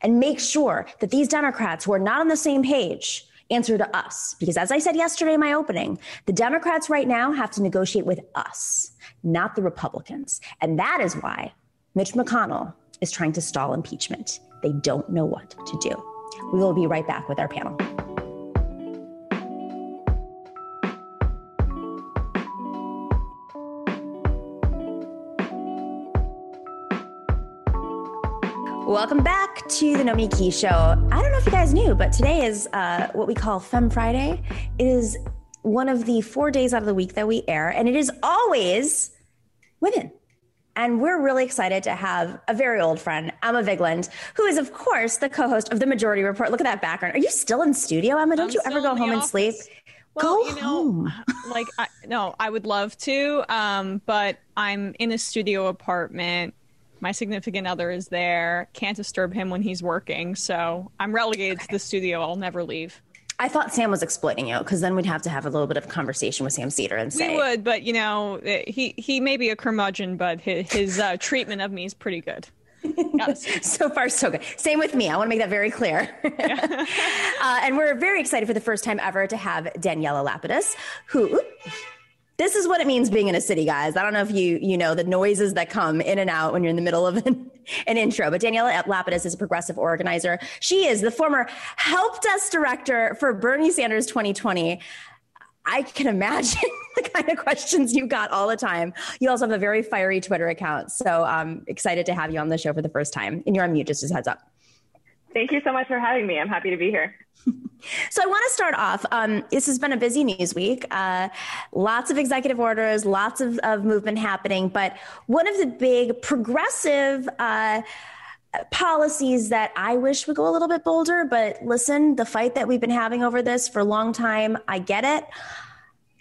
and make sure that these Democrats who are not on the same page answer to us. Because as I said yesterday in my opening, the Democrats right now have to negotiate with us, not the Republicans. And that is why Mitch McConnell is trying to stall impeachment. They don't know what to do. We will be right back with our panel. Welcome back to the Nomiki Show. I don't know if you guys knew, but today is uh, what we call Fem Friday. It is one of the four days out of the week that we air, and it is always women. And we're really excited to have a very old friend, Emma Vigeland, who is, of course, the co host of The Majority Report. Look at that background. Are you still in studio, Emma? Don't I'm you ever go home office. and sleep? Well, go you know, home. like, I, no, I would love to, um, but I'm in a studio apartment my significant other is there. Can't disturb him when he's working. So I'm relegated okay. to the studio. I'll never leave. I thought Sam was exploiting you because then we'd have to have a little bit of conversation with Sam Seder and say we would, but you know, he he may be a curmudgeon, but his, his uh, treatment of me is pretty good. so far, so good. Same with me. I want to make that very clear. uh, and we're very excited for the first time ever to have Daniela Lapidous, who this is what it means being in a city, guys. I don't know if you you know the noises that come in and out when you're in the middle of an, an intro. But Daniela Lapidous is a progressive organizer. She is the former help desk director for Bernie Sanders 2020. I can imagine the kind of questions you got all the time. You also have a very fiery Twitter account. So I'm excited to have you on the show for the first time. And you're on mute, just as heads up. Thank you so much for having me. I'm happy to be here. so I want to start off. Um, this has been a busy news week. Uh, lots of executive orders, lots of, of, movement happening. But one of the big progressive uh, policies that I wish would go a little bit bolder, but listen, the fight that we've been having over this for a long time, I get it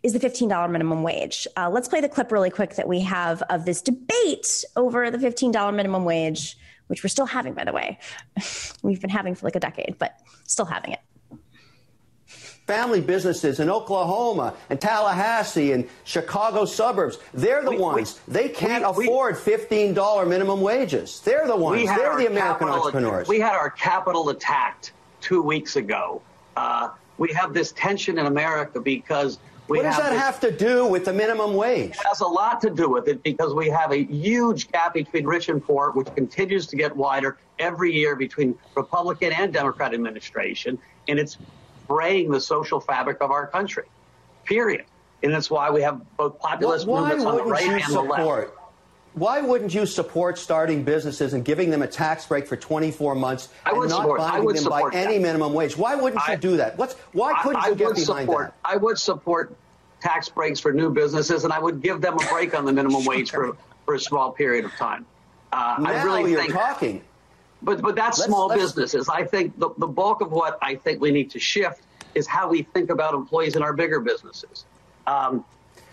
is the $15 minimum wage. Uh, let's play the clip really quick that we have of this debate over the $15 minimum wage which we're still having, by the way. We've been having for like a decade, but still having it. Family businesses in Oklahoma and Tallahassee and Chicago suburbs, they're the we, ones. We, they can't we, afford $15 minimum wages. They're the ones. They're the American entrepreneurs. We had our capital attacked two weeks ago. Uh, we have this tension in America because we what does that this, have to do with the minimum wage? It has a lot to do with it because we have a huge gap between rich and poor, which continues to get wider every year between Republican and Democrat administration, and it's fraying the social fabric of our country. Period. And that's why we have both populist well, movements on the right and the left. Why wouldn't you support starting businesses and giving them a tax break for 24 months and not support, binding them by that. any minimum wage? Why wouldn't I, you do that? What's, why couldn't I, you I get behind support, that? I would support tax breaks for new businesses, and I would give them a break on the minimum wage for, for a small period of time. Uh, now I really you're think, talking. But but that's let's, small let's, businesses. I think the, the bulk of what I think we need to shift is how we think about employees in our bigger businesses. Um,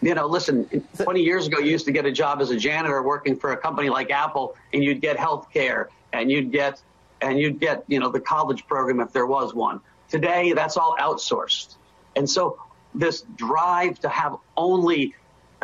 you know, listen, 20 years ago, you used to get a job as a janitor working for a company like Apple, and you'd get health care, and you'd get, and you'd get, you know, the college program if there was one. Today, that's all outsourced. And so this drive to have only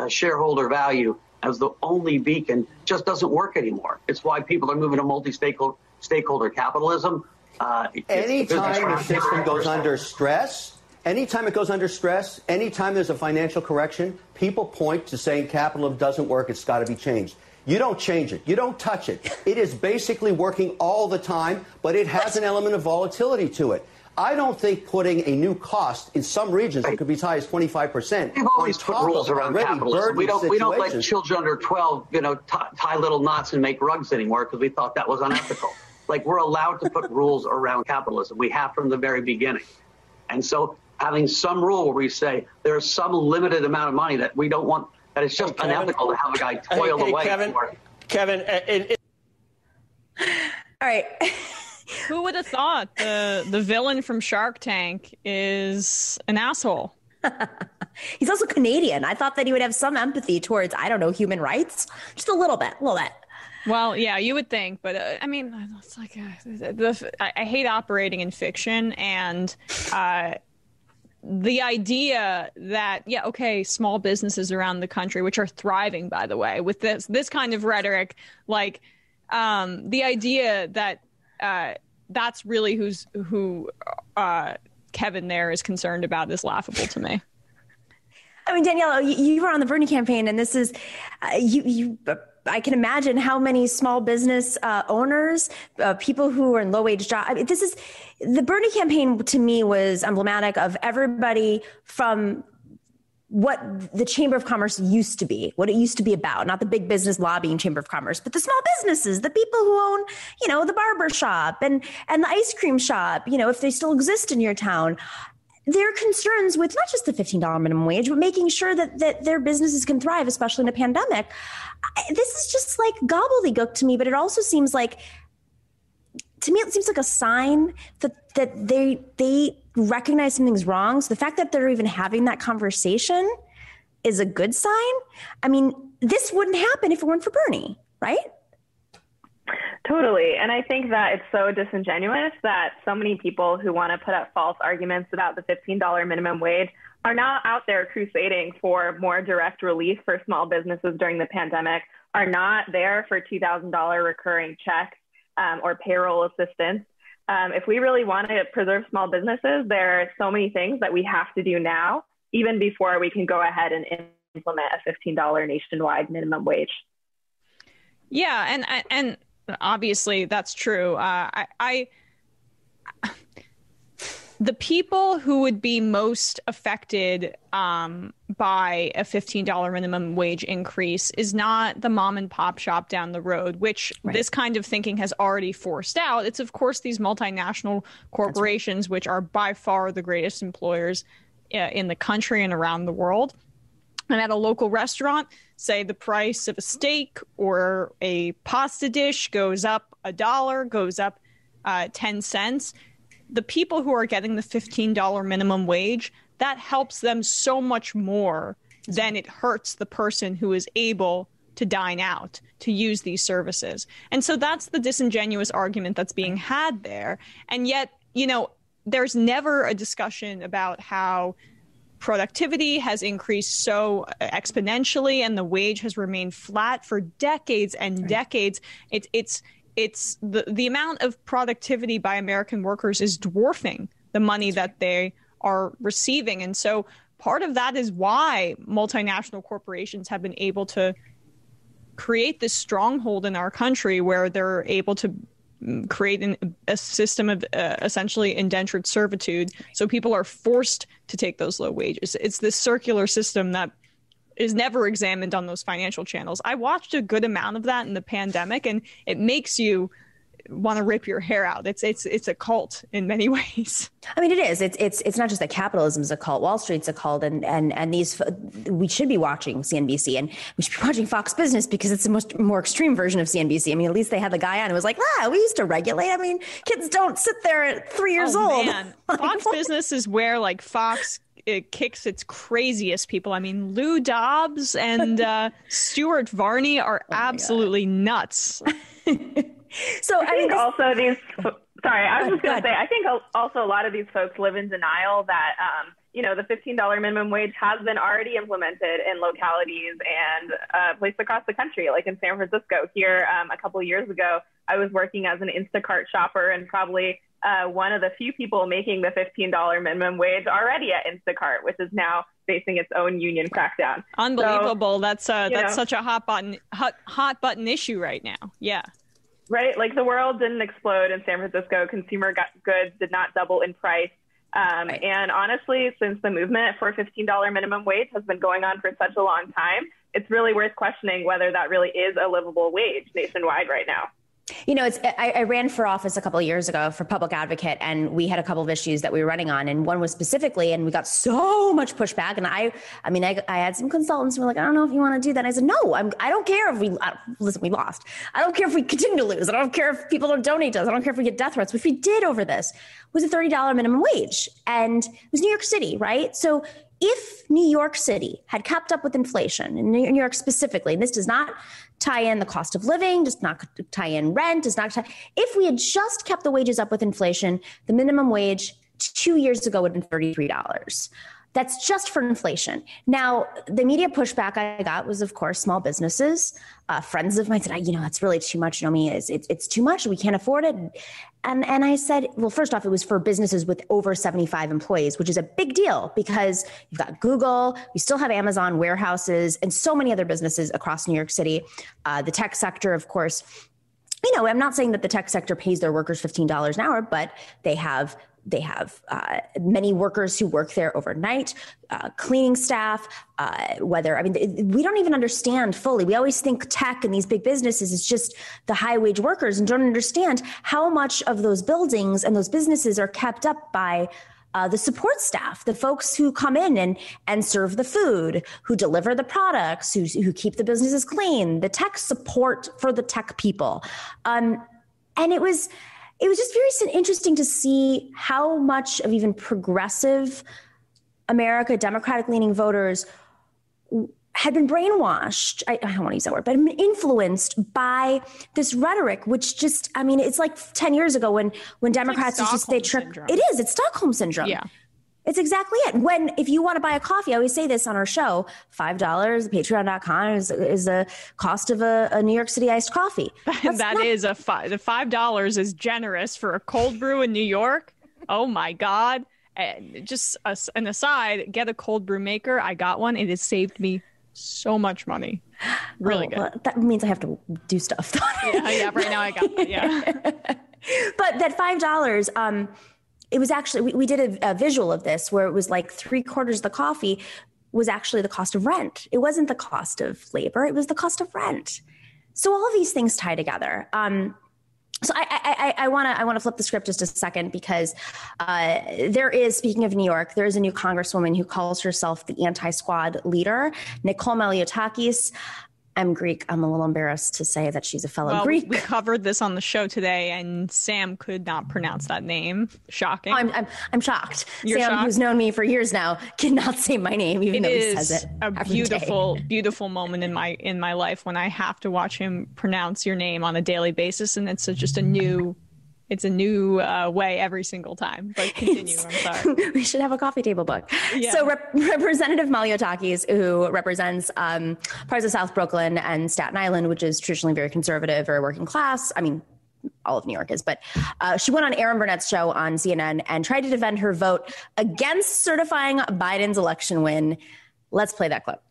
shareholder value as the only beacon just doesn't work anymore. It's why people are moving to multi-stakeholder stakeholder capitalism. Uh, Anytime the system goes under stress, anytime it goes under stress, anytime there's a financial correction, people point to saying capitalism doesn't work, it's got to be changed. You don't change it. You don't touch it. It is basically working all the time, but it has an element of volatility to it. I don't think putting a new cost in some regions that could be as high as 25 percent. We've always put rules around capitalism. We don't, we don't let children under 12, you know, t- tie little knots and make rugs anymore because we thought that was unethical. like we're allowed to put rules around capitalism. We have from the very beginning. And so having some rule where we say there's some limited amount of money that we don't want, that it's just hey, unethical to have a guy toil hey, hey, away. Kevin, Kevin, uh, it, it... all right. Who would have thought the the villain from Shark Tank is an asshole? He's also Canadian. I thought that he would have some empathy towards, I don't know, human rights. Just a little bit, a little bit. Well, yeah, you would think, but uh, I mean, it's like uh, the, I, I, hate operating in fiction, and uh, the idea that yeah, okay, small businesses around the country, which are thriving, by the way, with this this kind of rhetoric, like um, the idea that uh, that's really who's who uh, Kevin there is concerned about is laughable to me. I mean, Danielle, you, you were on the Bernie campaign, and this is uh, you. You, I can imagine how many small business uh, owners, uh, people who are in low wage jobs. I mean, this is the Bernie campaign to me was emblematic of everybody from what the Chamber of Commerce used to be, what it used to be about, not the big business lobbying Chamber of Commerce, but the small businesses, the people who own, you know, the barber shop and and the ice cream shop, you know, if they still exist in your town their concerns with not just the $15 minimum wage, but making sure that, that their businesses can thrive, especially in a pandemic. This is just like gobbledygook to me, but it also seems like, to me, it seems like a sign that, that they, they recognize something's wrong. So the fact that they're even having that conversation is a good sign. I mean, this wouldn't happen if it weren't for Bernie, right? Totally. And I think that it's so disingenuous that so many people who want to put up false arguments about the $15 minimum wage are not out there crusading for more direct relief for small businesses during the pandemic, are not there for $2,000 recurring checks um, or payroll assistance. Um, if we really want to preserve small businesses, there are so many things that we have to do now, even before we can go ahead and implement a $15 nationwide minimum wage. Yeah, and and obviously that's true. Uh, I, I the people who would be most affected um, by a $15 minimum wage increase is not the mom and pop shop down the road, which right. this kind of thinking has already forced out. It's, of course, these multinational corporations, right. which are by far the greatest employers uh, in the country and around the world. And at a local restaurant, say the price of a steak or a pasta dish goes up a dollar, goes up uh, 10 cents, the people who are getting the $15 minimum wage, that helps them so much more than it hurts the person who is able to dine out, to use these services. And so that's the disingenuous argument that's being had there. And yet, you know, there's never a discussion about how productivity has increased so exponentially and the wage has remained flat for decades and right. decades it's it's it's the the amount of productivity by American workers is dwarfing the money that they are receiving and so part of that is why multinational corporations have been able to create this stronghold in our country where they're able to create an, a system of uh, essentially indentured servitude. So people are forced to take those low wages. It's this circular system that is never examined on those financial channels. I watched a good amount of that in the pandemic, and it makes you want to rip your hair out. It's it's it's a cult in many ways. I mean, it is. It's it's it's not just that capitalism is a cult. Wall Street's a cult, and and and these we should be watching CNBC and we should be watching Fox Business because it's a much more extreme version of CNBC. I mean, at least they had the guy on who was like, ah, we used to regulate. I mean, kids don't sit there at three years oh, old. Man. Fox Business is where like Fox it kicks its craziest people. I mean, Lou Dobbs and uh, Stuart Varney are oh absolutely nuts. so I, I think also these. Sorry, I was just going to say. I think also a lot of these folks live in denial that um, you know the $15 minimum wage has been already implemented in localities and uh, places across the country, like in San Francisco. Here, um, a couple of years ago, I was working as an Instacart shopper and probably uh, one of the few people making the $15 minimum wage already at Instacart, which is now facing its own union crackdown. Unbelievable! So, that's uh, that's know, such a hot button hot, hot button issue right now. Yeah right? Like the world didn't explode in San Francisco. Consumer goods did not double in price. Um, right. And honestly, since the movement for $15 minimum wage has been going on for such a long time, it's really worth questioning whether that really is a livable wage nationwide right now. You know, it's I, I, ran for office a couple of years ago for public advocate, and we had a couple of issues that we were running on, and one was specifically, and we got so much pushback. And I, I mean, I, I had some consultants who were like, I don't know if you want to do that. And I said, No, I'm, I don't care if we listen. We lost. I don't care if we continue to lose. I don't care if people don't donate to us. I don't care if we get death threats. Which we did over this was a thirty dollar minimum wage, and it was New York City, right? So if New York City had kept up with inflation, in New York specifically, and this does not tie in the cost of living, does not tie in rent, does not tie, if we had just kept the wages up with inflation, the minimum wage two years ago would have been $33. That's just for inflation. Now, the media pushback I got was, of course, small businesses. Uh, friends of mine said, I, "You know, that's really too much. Nomi, it's, it's it's too much. We can't afford it." And and I said, "Well, first off, it was for businesses with over seventy five employees, which is a big deal because you've got Google, we still have Amazon warehouses, and so many other businesses across New York City. Uh, the tech sector, of course." you know, I'm not saying that the tech sector pays their workers $15 an hour, but they have they have uh, many workers who work there overnight, uh, cleaning staff, uh, whether, I mean, we don't even understand fully. We always think tech and these big businesses is just the high wage workers and don't understand how much of those buildings and those businesses are kept up by uh, the support staff, the folks who come in and and serve the food, who deliver the products, who who keep the businesses clean, the tech support for the tech people, um, and it was it was just very interesting to see how much of even progressive America, Democratic leaning voters had been brainwashed. I, I, don't want to use that word, but influenced by this rhetoric, which just, I mean, it's like 10 years ago when, when Democrats like just, they trick. It is, it's Stockholm syndrome. Yeah. It's exactly it. When if you want to buy a coffee, I always say this on our show: five dollars, patreon.com is is the cost of a, a, New York City iced coffee. That's that not- is a five. The five dollars is generous for a cold brew in New York. Oh my god! And just an aside, get a cold brew maker. I got one. It has saved me so much money. Really oh, good. Well, that means I have to do stuff. yeah, yeah. Right now I got that. Yeah. but that five dollars. Um, it was actually we, we did a, a visual of this where it was like three quarters of the coffee was actually the cost of rent. It wasn't the cost of labor; it was the cost of rent. So all of these things tie together. Um, so I want to I, want to flip the script just a second because uh, there is speaking of New York, there is a new congresswoman who calls herself the anti-squad leader, Nicole Malliotakis. I'm Greek. I'm a little embarrassed to say that she's a fellow well, Greek. We covered this on the show today, and Sam could not pronounce that name. Shocking. I'm, I'm, I'm shocked. You're Sam, shocked? who's known me for years now, cannot say my name, even it though he says it. a beautiful, beautiful moment in my in my life when I have to watch him pronounce your name on a daily basis, and it's a, just a new it's a new uh, way every single time. But continue. I'm sorry. we should have a coffee table book. Yeah. So Rep- Representative Malliotakis, who represents um, parts of South Brooklyn and Staten Island, which is traditionally very conservative, very working class. I mean, all of New York is, but uh, she went on Erin Burnett's show on CNN and tried to defend her vote against certifying Biden's election win. Let's play that clip.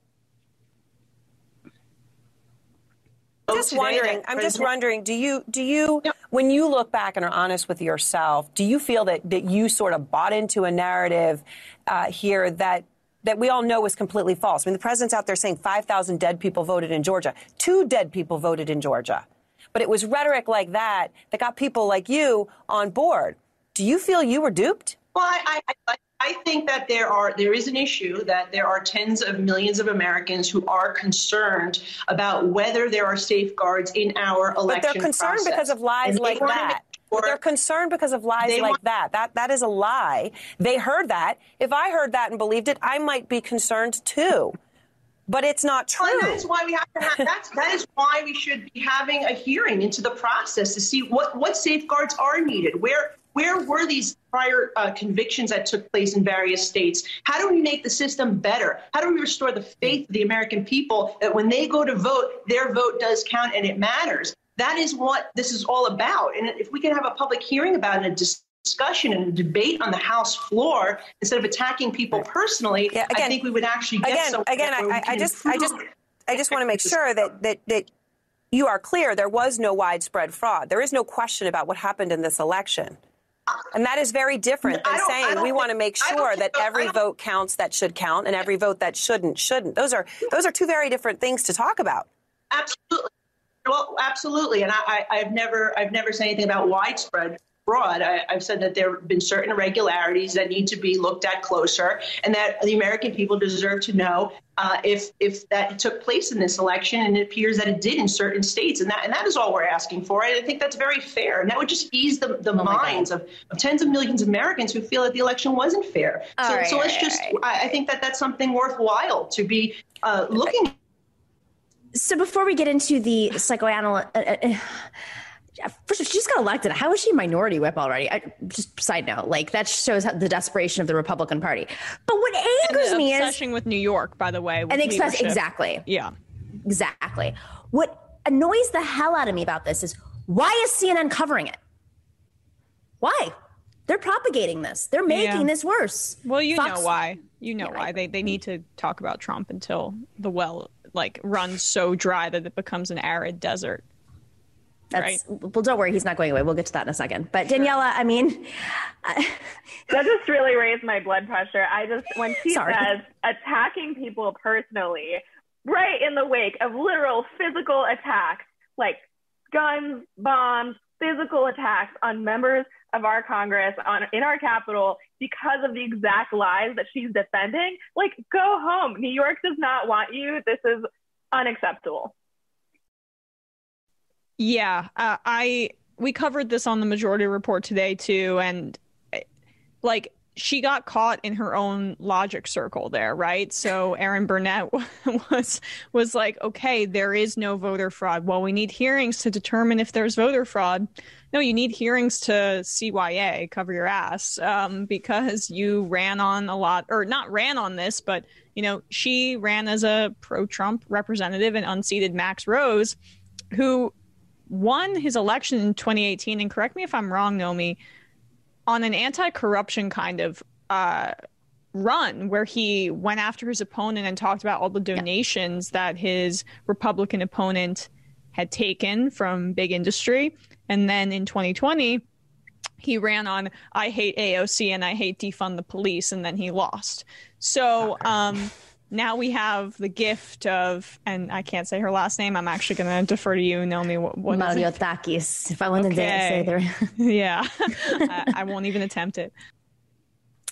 Just wondering. I'm just wondering. Do you do you when you look back and are honest with yourself, do you feel that that you sort of bought into a narrative uh, here that that we all know was completely false? I mean, the president's out there saying 5,000 dead people voted in Georgia. Two dead people voted in Georgia. But it was rhetoric like that that got people like you on board. Do you feel you were duped? Well, I, I, I think that there are there is an issue that there are tens of millions of Americans who are concerned about whether there are safeguards in our election. But they're concerned process. because of lies like that. But they're concerned because of lies like want- that. That that is a lie. They heard that. If I heard that and believed it, I might be concerned too. But it's not true. Well, that's why we have to have that's that is why we should be having a hearing into the process to see what what safeguards are needed. Where where were these prior uh, convictions that took place in various states? How do we make the system better? How do we restore the faith of the American people that when they go to vote, their vote does count and it matters? That is what this is all about. And if we can have a public hearing about it, a discussion and a debate on the House floor instead of attacking people personally, yeah, again, I think we would actually get again. somewhere. Again, I, I just, I just, I just want to make sure that that that you are clear. There was no widespread fraud. There is no question about what happened in this election. And that is very different than saying we want to make sure that every vote counts that should count and every vote that shouldn't shouldn't. Those are those are two very different things to talk about. Absolutely. Well, absolutely, and I, I, have never, I've never said anything about widespread fraud. I, have said that there have been certain irregularities that need to be looked at closer, and that the American people deserve to know uh, if if that took place in this election, and it appears that it did in certain states, and that and that is all we're asking for. And I think that's very fair, and that would just ease the, the oh minds of, of, tens of millions of Americans who feel that the election wasn't fair. so, right, so let's right, just. Right. I, I, think that that's something worthwhile to be uh, looking. So before we get into the psychoanalyst. Uh, uh, First, she just got elected. How is she minority whip already? I, just side note, like that shows the desperation of the Republican Party. But what angers me is obsession with New York, by the way, and express exactly, yeah, exactly. What annoys the hell out of me about this is why is CNN covering it? Why? They're propagating this. They're making yeah. this worse. Well, you Fox, know why. You know yeah, why. They they need to talk about Trump until the well like runs so dry that it becomes an arid desert. That's right. well, don't worry, he's not going away. We'll get to that in a second. But Daniela, I mean, that just really raised my blood pressure. I just when she Sorry. says attacking people personally, right in the wake of literal physical attacks, like guns, bombs, physical attacks on members of our Congress, on in our Capitol, because of the exact lies that she's defending. Like, go home. New York does not want you. This is unacceptable. Yeah, uh, I we covered this on the majority report today too, and like she got caught in her own logic circle there, right? So Erin Burnett was was like, okay, there is no voter fraud. Well, we need hearings to determine if there's voter fraud. No, you need hearings to CYA, cover your ass, um, because you ran on a lot, or not ran on this, but you know, she ran as a pro-Trump representative and unseated Max Rose, who won his election in 2018, and correct me if I'm wrong, Nomi, on an anti-corruption kind of uh, run where he went after his opponent and talked about all the donations yeah. that his Republican opponent had taken from big industry. And then in 2020, he ran on I hate AOC and I hate defund the police, and then he lost. So, um, now we have the gift of, and I can't say her last name. I'm actually going to defer to you, Nomi. What, what Malliotakis. If I wanted okay. to say there. yeah, I, I, won't even attempt it.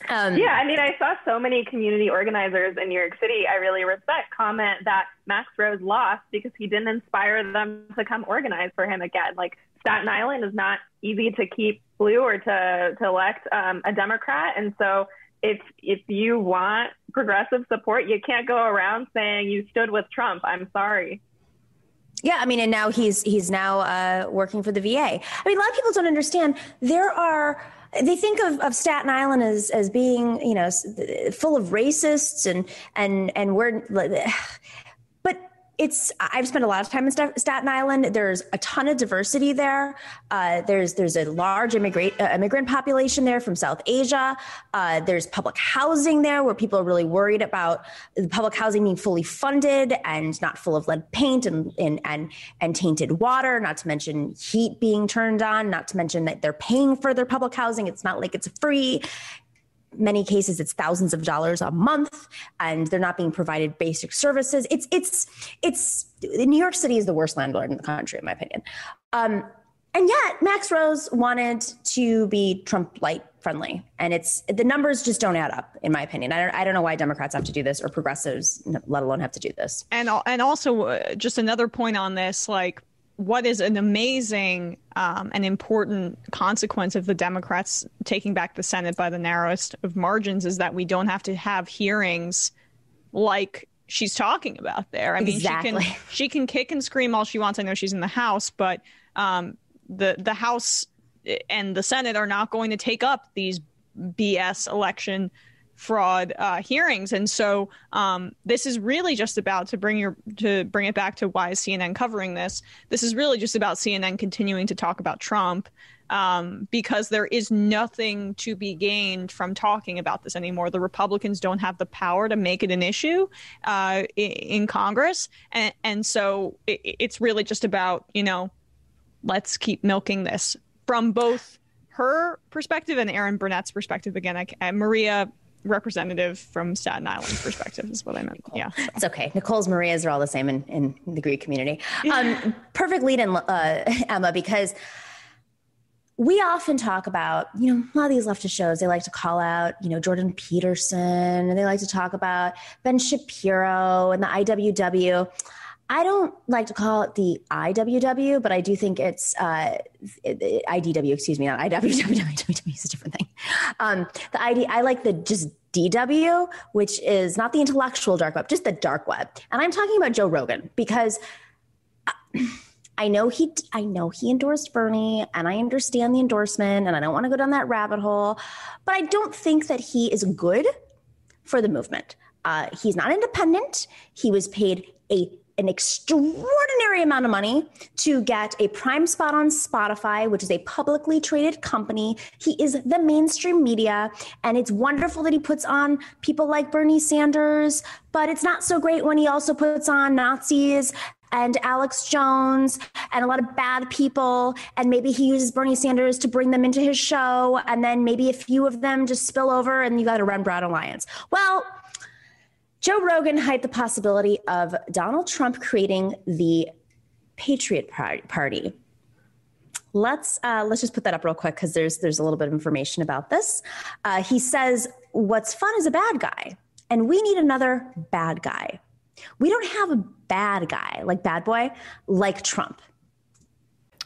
Um, yeah, I mean, I saw so many community organizers in New York City. I really respect comment that Max Rose lost because he didn't inspire them to come organize for him again. Like Staten Island is not easy to keep blue or to to elect um, a Democrat, and so if if you want progressive support, you can't go around saying you stood with Trump. I'm sorry. Yeah, I mean, and now he's he's now uh, working for the VA. I mean, a lot of people don't understand. There are they think of, of Staten Island as as being you know full of racists and and and we're it's I've spent a lot of time in Staten Island. There's a ton of diversity there. Uh, there's there's a large immigrant uh, immigrant population there from South Asia. Uh, there's public housing there where people are really worried about the public housing being fully funded and not full of lead paint and and and, and tainted water. Not to mention heat being turned on. Not to mention that they're paying for their public housing. It's not like it's free many cases it's thousands of dollars a month and they're not being provided basic services. It's it's it's new york city is the worst landlord in the country in my opinion. Um, and yet max rose wanted to be trump light friendly and it's the numbers just don't add up in my opinion. I don't, I don't know why democrats have to do this or progressives let alone have to do this. And and also uh, just another point on this like what is an amazing um, and important consequence of the Democrats taking back the Senate by the narrowest of margins is that we don't have to have hearings like she's talking about there. I exactly. mean, she can she can kick and scream all she wants. I know she's in the House, but um, the the House and the Senate are not going to take up these BS election fraud uh, hearings, and so um, this is really just about to bring your to bring it back to why is CNN covering this? This is really just about CNN continuing to talk about Trump um, because there is nothing to be gained from talking about this anymore. The Republicans don't have the power to make it an issue uh, in, Congress, and, and so it, it's really just about you know let's keep milking this from both her perspective and Erin Burnett's perspective. Again, I, Maria representative from Staten Island's perspective is what I meant. Yeah, so. it's okay. Nicole's Marias are all the same in, in the Greek community. Um, perfect lead in, uh, Emma, because we often talk about, you know, a lot of these leftist shows, they like to call out, you know, Jordan Peterson, and they like to talk about Ben Shapiro and the IWW. I don't like to call it the IWW, but I do think it's uh, IDW, excuse me, not IWW. IWW is a different thing. Um, the ID, I like the just DW, which is not the intellectual dark web, just the dark web. And I'm talking about Joe Rogan because. Uh, I know he I know he endorsed Bernie and I understand the endorsement and I don't want to go down that rabbit hole, but I don't think that he is good for the movement. Uh, he's not independent. He was paid a an extraordinary amount of money to get a prime spot on Spotify, which is a publicly traded company. He is the mainstream media, and it's wonderful that he puts on people like Bernie Sanders, but it's not so great when he also puts on Nazis and Alex Jones and a lot of bad people. And maybe he uses Bernie Sanders to bring them into his show. And then maybe a few of them just spill over and you got a Run Brown Alliance. Well, Joe Rogan hyped the possibility of Donald Trump creating the Patriot Party. Let's uh, let's just put that up real quick because there's there's a little bit of information about this. Uh, he says, "What's fun is a bad guy, and we need another bad guy." We don't have a bad guy like bad boy like Trump.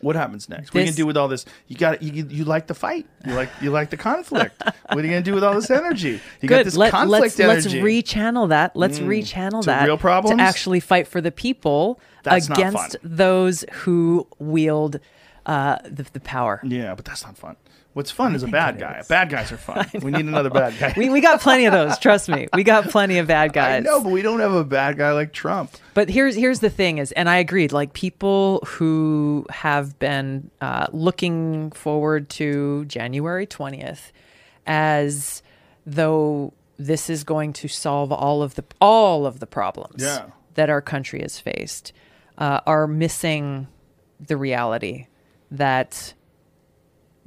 What happens next? This, what are you gonna do with all this? You got you, you like the fight. You like you like the conflict. what are you gonna do with all this energy? You Good. got this Let, conflict let's, energy. Let's rechannel that. Let's mm. rechannel that real problems to actually fight for the people That's against those who wield uh, the, the power. Yeah, but that's not fun. What's fun I is a bad guy. Is. Bad guys are fun. We need another bad guy. we, we got plenty of those. Trust me, we got plenty of bad guys. No, but we don't have a bad guy like Trump. But here's here's the thing is, and I agreed. Like people who have been uh, looking forward to January twentieth as though this is going to solve all of the all of the problems yeah. that our country has faced, uh, are missing the reality that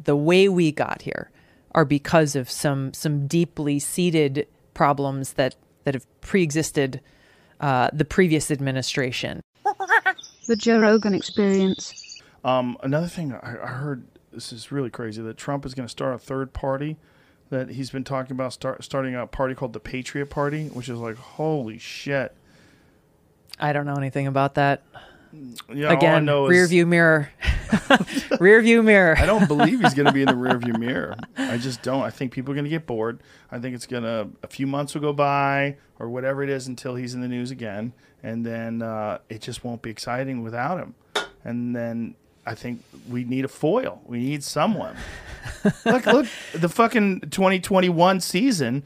the way we got here are because of some some deeply seated problems that that have preexisted uh, the previous administration. The Joe Rogan experience. Um, another thing I, I heard this is really crazy that Trump is going to start a third party that he's been talking about start, starting a party called the Patriot Party, which is like holy shit. I don't know anything about that. Yeah, Again, rear is... view mirror. rear view mirror. I don't believe he's going to be in the rear view mirror. I just don't. I think people are going to get bored. I think it's going to, a few months will go by or whatever it is until he's in the news again. And then uh, it just won't be exciting without him. And then I think we need a foil. We need someone. look, look, the fucking 2021 season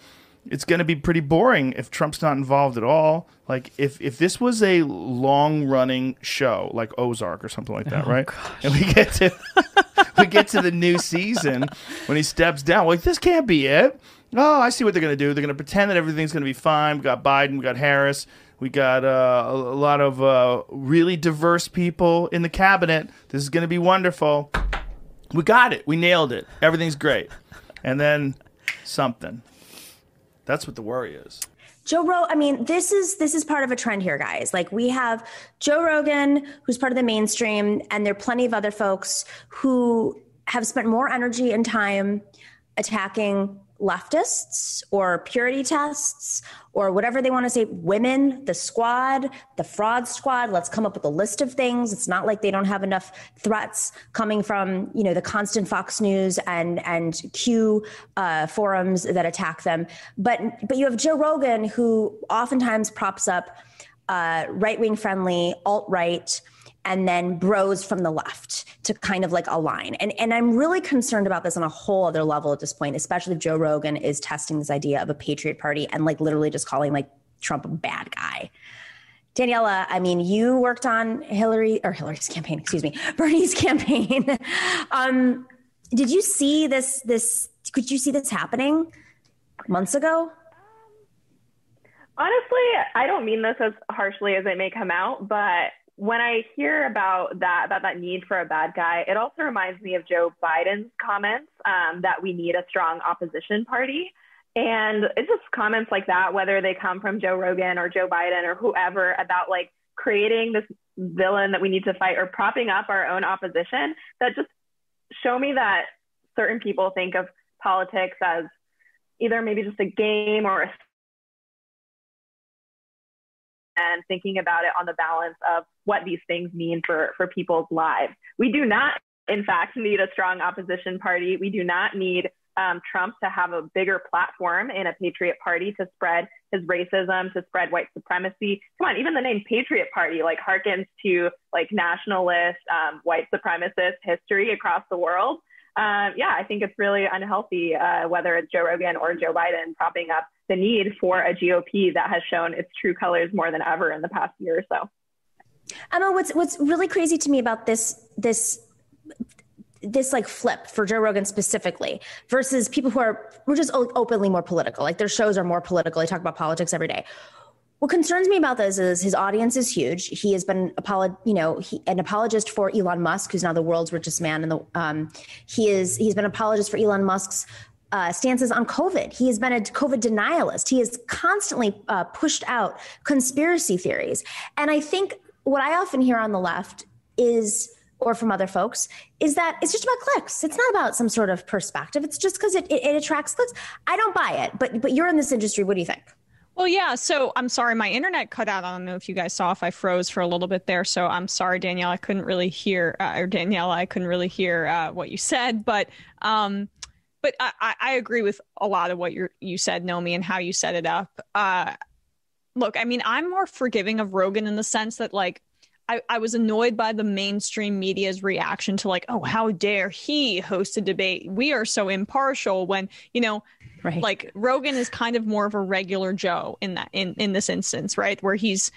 it's going to be pretty boring if Trump's not involved at all. Like if if this was a long running show like Ozark or something like that, oh, right? Gosh. And we get to we get to the new season when he steps down. Like this can't be it. Oh, I see what they're going to do. They're going to pretend that everything's going to be fine. We got Biden, we got Harris, we got uh, a, a, lot of uh, really diverse people in the cabinet. This is going to be wonderful. We got it. We nailed it. Everything's great. And then something. That's what the worry is. Joe Rogan, I mean, this is this is part of a trend here, guys. Like we have Joe Rogan, who's part of the mainstream, and there are plenty of other folks who have spent more energy and time attacking leftists or purity tests or whatever they want to say women the squad the fraud squad let's come up with a list of things. It's not like they don't have enough threats coming from you know the constant fox news and and q uh, forums that attack them. But but you have joe rogan who oftentimes props up uh, right-wing friendly alt-right and then bros from the left to kind of like align. And and I'm really concerned about this on a whole other level at this point, especially if Joe Rogan is testing this idea of a patriot party and like literally just calling like Trump a bad guy. Daniela, I mean, you worked on Hillary or Hillary's campaign, excuse me, Bernie's campaign. um, did you see this this could you see this happening months ago? Honestly, I don't mean this as harshly as it may come out, but when I hear about that, about that need for a bad guy, it also reminds me of Joe Biden's comments um, that we need a strong opposition party. And it's just comments like that, whether they come from Joe Rogan or Joe Biden or whoever, about like creating this villain that we need to fight or propping up our own opposition, that just show me that certain people think of politics as either maybe just a game or a and thinking about it on the balance of what these things mean for, for people's lives. We do not, in fact, need a strong opposition party. We do not need um, Trump to have a bigger platform in a Patriot Party to spread his racism, to spread white supremacy. Come on, even the name Patriot Party like harkens to like nationalist, um, white supremacist history across the world. Um, yeah, I think it's really unhealthy, uh, whether it's Joe Rogan or Joe Biden propping up the need for a GOP that has shown its true colors more than ever in the past year or so. Emma, what's what's really crazy to me about this this this like flip for Joe Rogan specifically versus people who are we're just openly more political. Like their shows are more political. They talk about politics every day. What concerns me about this is his audience is huge. He has been apolo- you know, he, an apologist for Elon Musk, who's now the world's richest man. And the um, he is he's been an apologist for Elon Musk's uh, stances on COVID. He has been a COVID denialist. He has constantly uh, pushed out conspiracy theories. And I think what I often hear on the left is or from other folks is that it's just about clicks. It's not about some sort of perspective. It's just because it, it, it, attracts clicks. I don't buy it, but but you're in this industry. What do you think? Well, yeah. So I'm sorry, my internet cut out. I don't know if you guys saw if I froze for a little bit there. So I'm sorry, Danielle. I couldn't really hear, uh, or Danielle, I couldn't really hear uh, what you said. But um, but I, I agree with a lot of what you you said, Nomi, and how you set it up. Uh, look, I mean, I'm more forgiving of Rogan in the sense that like I, I was annoyed by the mainstream media's reaction to like, oh, how dare he host a debate? We are so impartial when, you know, right. like Rogan is kind of more of a regular Joe in that in, in this instance, right? Where he's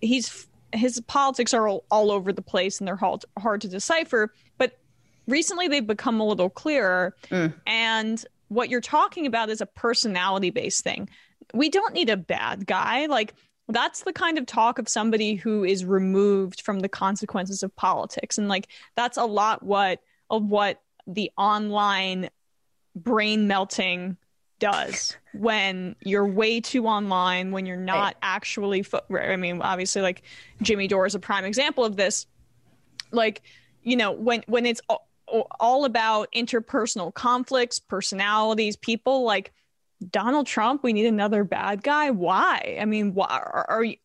he's his politics are all, all over the place and they're hard, hard to decipher. But recently they've become a little clearer. Mm. And what you're talking about is a personality based thing. We don't need a bad guy. Like that's the kind of talk of somebody who is removed from the consequences of politics and like that's a lot what of what the online brain melting does when you're way too online when you're not right. actually fo- i mean obviously like jimmy dore is a prime example of this like you know when when it's all, about interpersonal conflicts personalities people like Donald Trump, we need another bad guy. Why? I mean, why are, are you,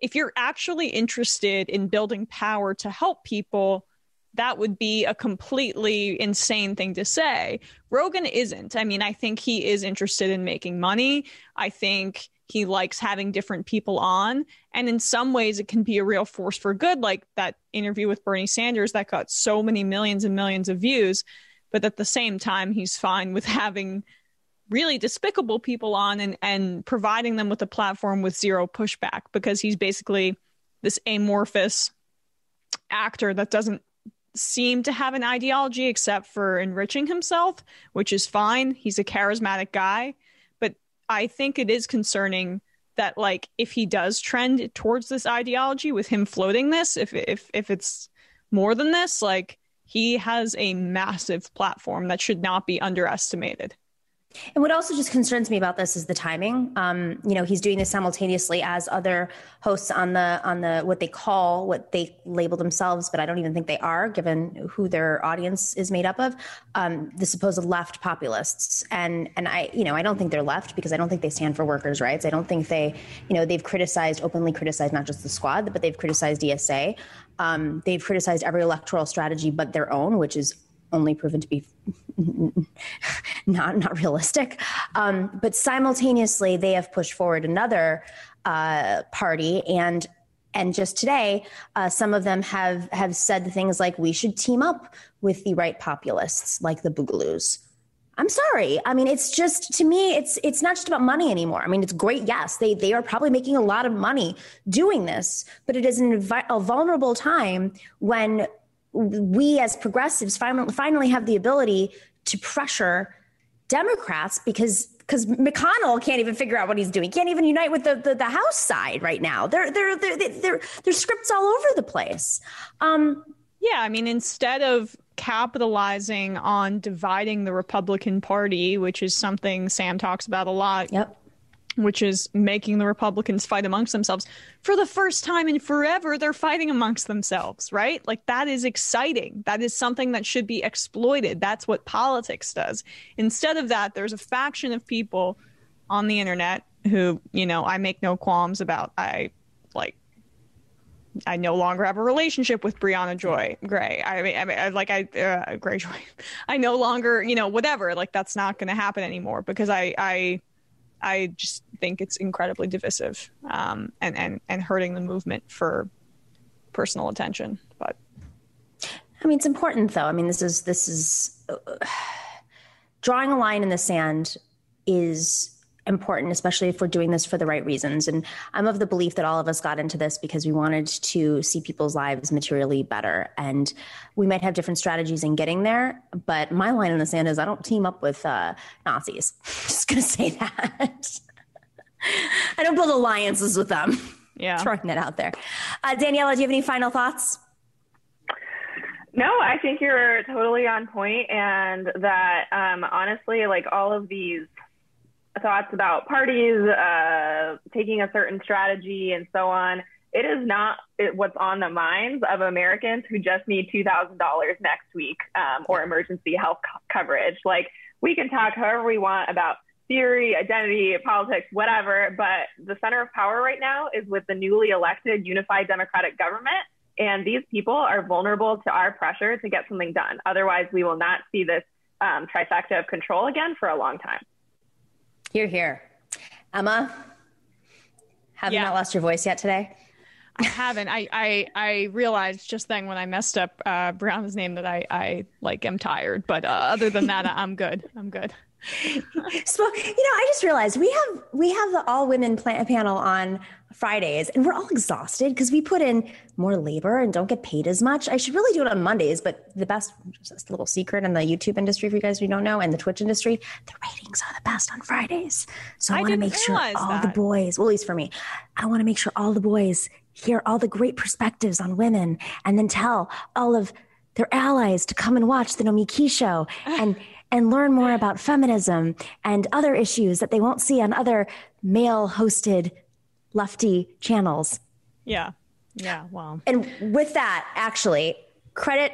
if you're actually interested in building power to help people, that would be a completely insane thing to say. Rogan isn't. I mean, I think he is interested in making money. I think he likes having different people on. And in some ways, it can be a real force for good, like that interview with Bernie Sanders that got so many millions and millions of views. But at the same time, he's fine with having really despicable people on and, and providing them with a platform with zero pushback because he's basically this amorphous actor that doesn't seem to have an ideology except for enriching himself, which is fine. He's a charismatic guy. But I think it is concerning that like if he does trend towards this ideology with him floating this, if if if it's more than this, like he has a massive platform that should not be underestimated. And what also just concerns me about this is the timing. Um, you know, he's doing this simultaneously as other hosts on the on the what they call what they label themselves, but I don't even think they are, given who their audience is made up of. Um, the supposed left populists, and and I, you know, I don't think they're left because I don't think they stand for workers' rights. I don't think they, you know, they've criticized openly criticized not just the squad, but they've criticized DSA. Um, they've criticized every electoral strategy but their own, which is only proven to be not not realistic. Um, but simultaneously, they have pushed forward another uh, party, and and just today, uh, some of them have have said things like we should team up with the right populists, like the Boogaloos. I'm sorry. I mean, it's just to me, it's it's not just about money anymore. I mean, it's great. Yes, they they are probably making a lot of money doing this, but it is an, a vulnerable time when we as progressives finally, finally have the ability to pressure Democrats because because McConnell can't even figure out what he's doing. He can't even unite with the, the, the House side right now. They're they're they're they're, they're scripts all over the place. Um, yeah, I mean, instead of capitalizing on dividing the Republican Party, which is something Sam talks about a lot. Yep. Which is making the Republicans fight amongst themselves. For the first time in forever, they're fighting amongst themselves, right? Like, that is exciting. That is something that should be exploited. That's what politics does. Instead of that, there's a faction of people on the internet who, you know, I make no qualms about. I like I no longer have a relationship with Briahna Joy Gray. I mean, I mean, I, like I uh, Gray Joy. I no longer, you know, whatever. Like that's not going to happen anymore because I, I, I just think it's incredibly divisive, um, and and and hurting the movement for personal attention. But I mean, it's important though. I mean, this is this is uh, drawing a line in the sand is important, especially if we're doing this for the right reasons. And I'm of the belief that all of us got into this because we wanted to see people's lives materially better. And we might have different strategies in getting there, but my line in the sand is I don't team up with uh, Nazis. just going to say that. I don't build alliances with them. Yeah. Throwing that out there. Uh, Daniela, do you have any final thoughts? No, I think you're totally on point, and that um, honestly, like all of these thoughts about parties uh, taking a certain strategy and so on. It is not what's on the minds of Americans who just need $2,000 next week um, or emergency health co- coverage. Like, we can talk however we want about theory, identity, politics, whatever, but the center of power right now is with the newly elected unified democratic government. And these people are vulnerable to our pressure to get something done. Otherwise, we will not see this um, trifecta of control again for a long time. Here, here. Emma, have yeah. not lost your voice yet today? I haven't. I, I I realized just then when I messed up uh, Brown's name that I I like am tired. But uh, other than that, I'm good. I'm good. so you know, I just realized we have we have the all women panel on Fridays, and we're all exhausted because we put in more labor and don't get paid as much. I should really do it on Mondays, but the best little secret in the YouTube industry for you guys who don't know, and the Twitch industry, the ratings are the best on Fridays. So I, I want to make sure all that. the boys, well, at least for me, I want to make sure all the boys hear all the great perspectives on women, and then tell all of their allies to come and watch the Nomiki show and and learn more about feminism and other issues that they won't see on other male hosted lefty channels. Yeah. Yeah. Well. And with that, actually, credit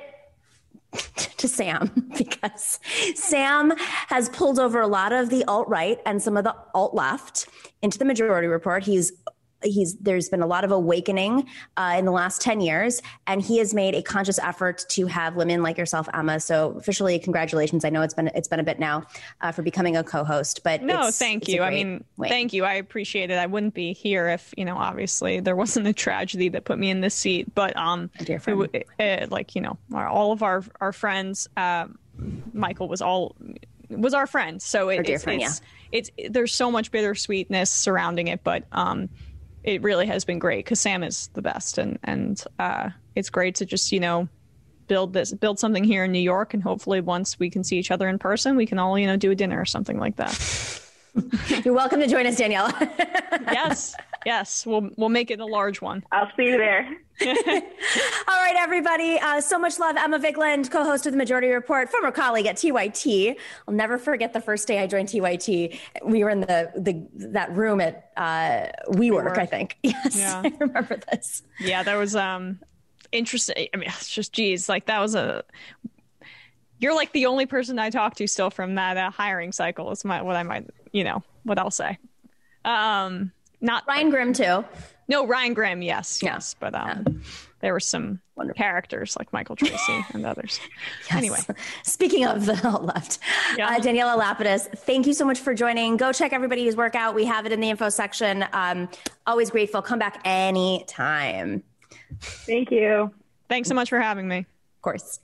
to Sam because Sam has pulled over a lot of the alt right and some of the alt left into the majority report. He's he's there's been a lot of awakening uh, in the last 10 years and he has made a conscious effort to have women like yourself emma so officially congratulations i know it's been it's been a bit now uh, for becoming a co-host but no thank you i mean win. thank you i appreciate it i wouldn't be here if you know obviously there wasn't a tragedy that put me in this seat but um Dear friend. It, it, like you know our, all of our our friends uh, michael was all was our friend so it, it's, friend, it's, yeah. it's, it's there's so much bittersweetness surrounding it but um it really has been great because Sam is the best, and and uh, it's great to just you know build this build something here in New York, and hopefully once we can see each other in person, we can all you know do a dinner or something like that. You're welcome to join us, Danielle. yes, yes, we'll we'll make it a large one. I'll see you there. All right, everybody. Uh, so much love, Emma Vigeland, co-host of the Majority Report, former colleague at TYT. I'll never forget the first day I joined TYT. We were in the the that room at uh, WeWork, WeWork. I think. Yes, yeah. I remember this. Yeah, that was um interesting. I mean, it's just geez, like that was a you're like the only person I talk to still from that uh, hiring cycle. Is my what I might you know what I'll say. Um, not Ryan Grim too. No, Ryan Grim. Yes, yeah. yes, but um, yeah. there were some Wonderful. characters like Michael Tracy and others. Yes. Anyway, speaking of the left, yeah. uh, Daniela Lapidous, thank you so much for joining. Go check everybody's workout. We have it in the info section. Um, always grateful. Come back anytime. Thank you. Thanks so much for having me. Course.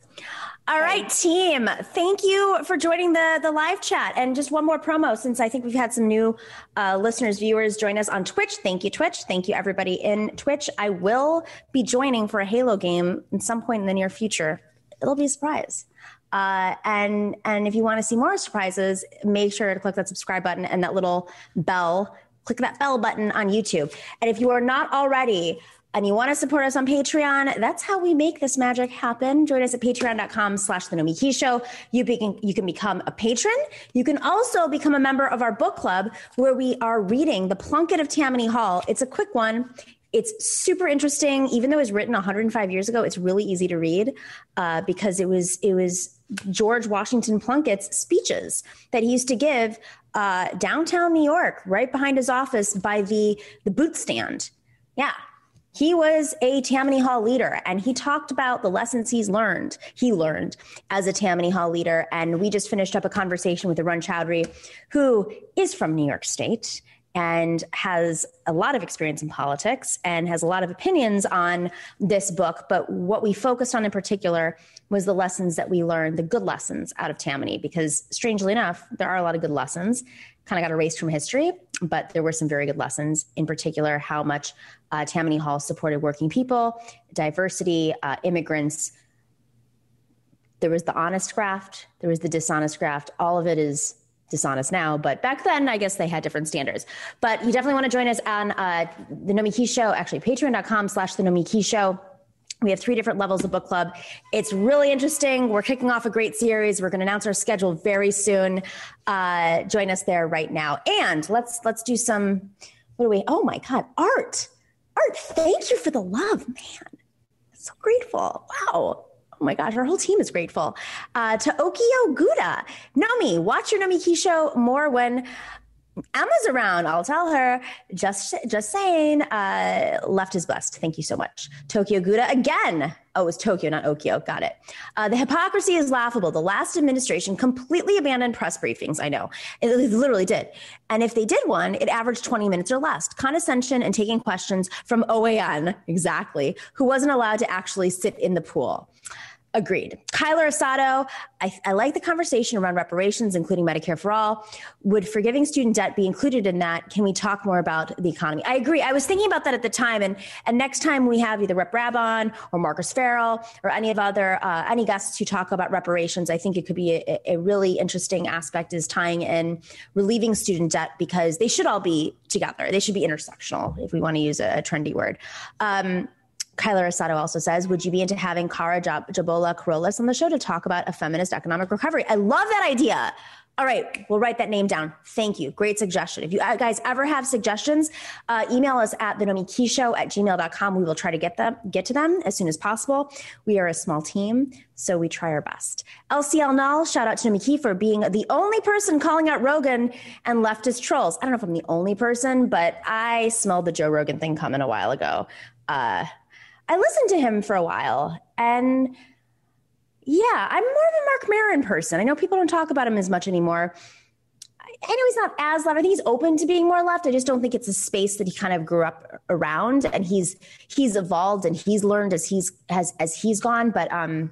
All right, team. Thank you for joining the the live chat. And just one more promo, since I think we've had some new uh, listeners, viewers join us on Twitch. Thank you, Twitch. Thank you, everybody in Twitch. I will be joining for a Halo game at some point in the near future. It'll be a surprise. Uh, and and if you want to see more surprises, make sure to click that subscribe button and that little bell. Click that bell button on YouTube. And if you are not already and you want to support us on Patreon, that's how we make this magic happen. Join us at patreon.com slash the Nomiki Show. You you can become a patron. You can also become a member of our book club where we are reading The Plunkitt of Tammany Hall. It's a quick one. It's super interesting. Even though it was written 105 years ago, it's really easy to read uh, because it was it was George Washington Plunkitt's speeches that he used to give uh, downtown New York, right behind his office by the the boot stand. Yeah, he was a Tammany Hall leader and he talked about the lessons he's learned, he learned as a Tammany Hall leader. And we just finished up a conversation with Arun Chaudhary, who is from New York State and has a lot of experience in politics and has a lot of opinions on this book. But what we focused on in particular was the lessons that we learned, the good lessons out of Tammany, because strangely enough, there are a lot of good lessons kind of got erased from history, but there were some very good lessons, in particular, how much uh, Tammany Hall supported working people, diversity, uh, immigrants. There was the honest graft, there was the dishonest graft. All of it is dishonest now, but back then, I guess they had different standards. But you definitely want to join us on uh, the Nomiki Show, actually, patreon.com slash the Nomiki Show. We have three different levels of book club. It's really interesting. We're kicking off a great series. We're going to announce our schedule very soon. Uh, join us there right now. And let's let's do some. What do we? Oh my God, art, art. Thank you for the love, man. So grateful. Wow. Oh my gosh, our whole team is grateful. Uh, to Okio Guda, Nomi, watch your Nomiki show more when Emma's around. I'll tell her. Just, just saying. Uh, left is blessed. Thank you so much. Tokyo Gouda again. Oh, it was Tokyo, not Okio. Got it. Uh, the hypocrisy is laughable. The last administration completely abandoned press briefings. I know it literally did. And if they did one, it averaged 20 minutes or less. Condescension and taking questions from OAN, exactly, who wasn't allowed to actually sit in the pool. Agreed. Kyler Asado, I, I, like the conversation around reparations, including Medicare for All. Would forgiving student debt be included in that? Can we talk more about the economy? I agree. I was thinking about that at the time, and and next time we have either Rep Rabb or Marcus Farrell or any of other uh, any guests who talk about reparations, I think it could be a, a really interesting aspect is tying in relieving student debt because they should all be together. They should be intersectional, if we want to use a, a trendy word. Um, Kyler Asado also says, Would you be into having Khara Jab- Jabola Carolus on the show to talk about a feminist economic recovery? I love that idea. All right, we'll write that name down. Thank you. Great suggestion. If you uh, guys ever have suggestions, uh, email us at the Nomi Show at gmail.com. We will try to get them, get to them as soon as possible. We are a small team, so we try our best. LCL Null, shout out to Nomiki for being the only person calling out Rogan and leftist trolls. I don't know if I'm the only person, but I smelled the Joe Rogan thing coming a while ago. Uh, I listened to him for a while and yeah, I'm more of a Marc Maron person. I know people don't talk about him as much anymore. I know he's not as left. I think he's open to being more left. I just don't think it's a space that he kind of grew up around and he's he's evolved and he's learned as he's has as he's gone. But um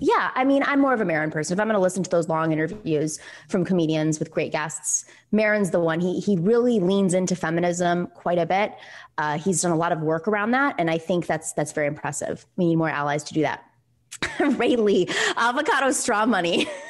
yeah, I mean, I'm more of a Maron person. If I'm going to listen to those long interviews from comedians with great guests, Maron's the one. He he really leans into feminism quite a bit. Uh, he's done a lot of work around that, and I think that's that's very impressive. We need more allies to do that. Ray Lee, avocado straw money.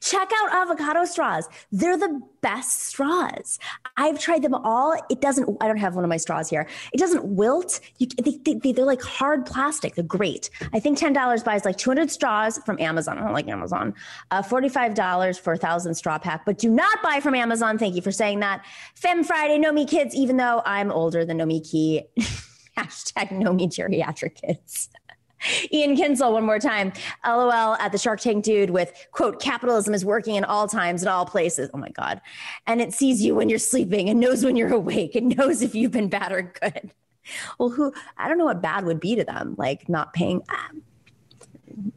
Check out avocado straws. They're the best straws. I've tried them all. It doesn't, I don't have one of my straws here. It doesn't wilt. You, they, they, they're like hard plastic. They're great. I think $10 buys like 200 straws from Amazon. I don't like Amazon. Uh, $45 for a thousand straw pack, but do not buy from Amazon. Thank you for saying that. Fem Friday, no me kids, even though I'm older than Nomiki. Hashtag no me geriatric kids. Ian Kinsel, one more time. LOL at the Shark Tank dude with quote, capitalism is working in all times and all places. Oh my God. And it sees you when you're sleeping and knows when you're awake and knows if you've been bad or good. Well, who, I don't know what bad would be to them, like not paying. Um,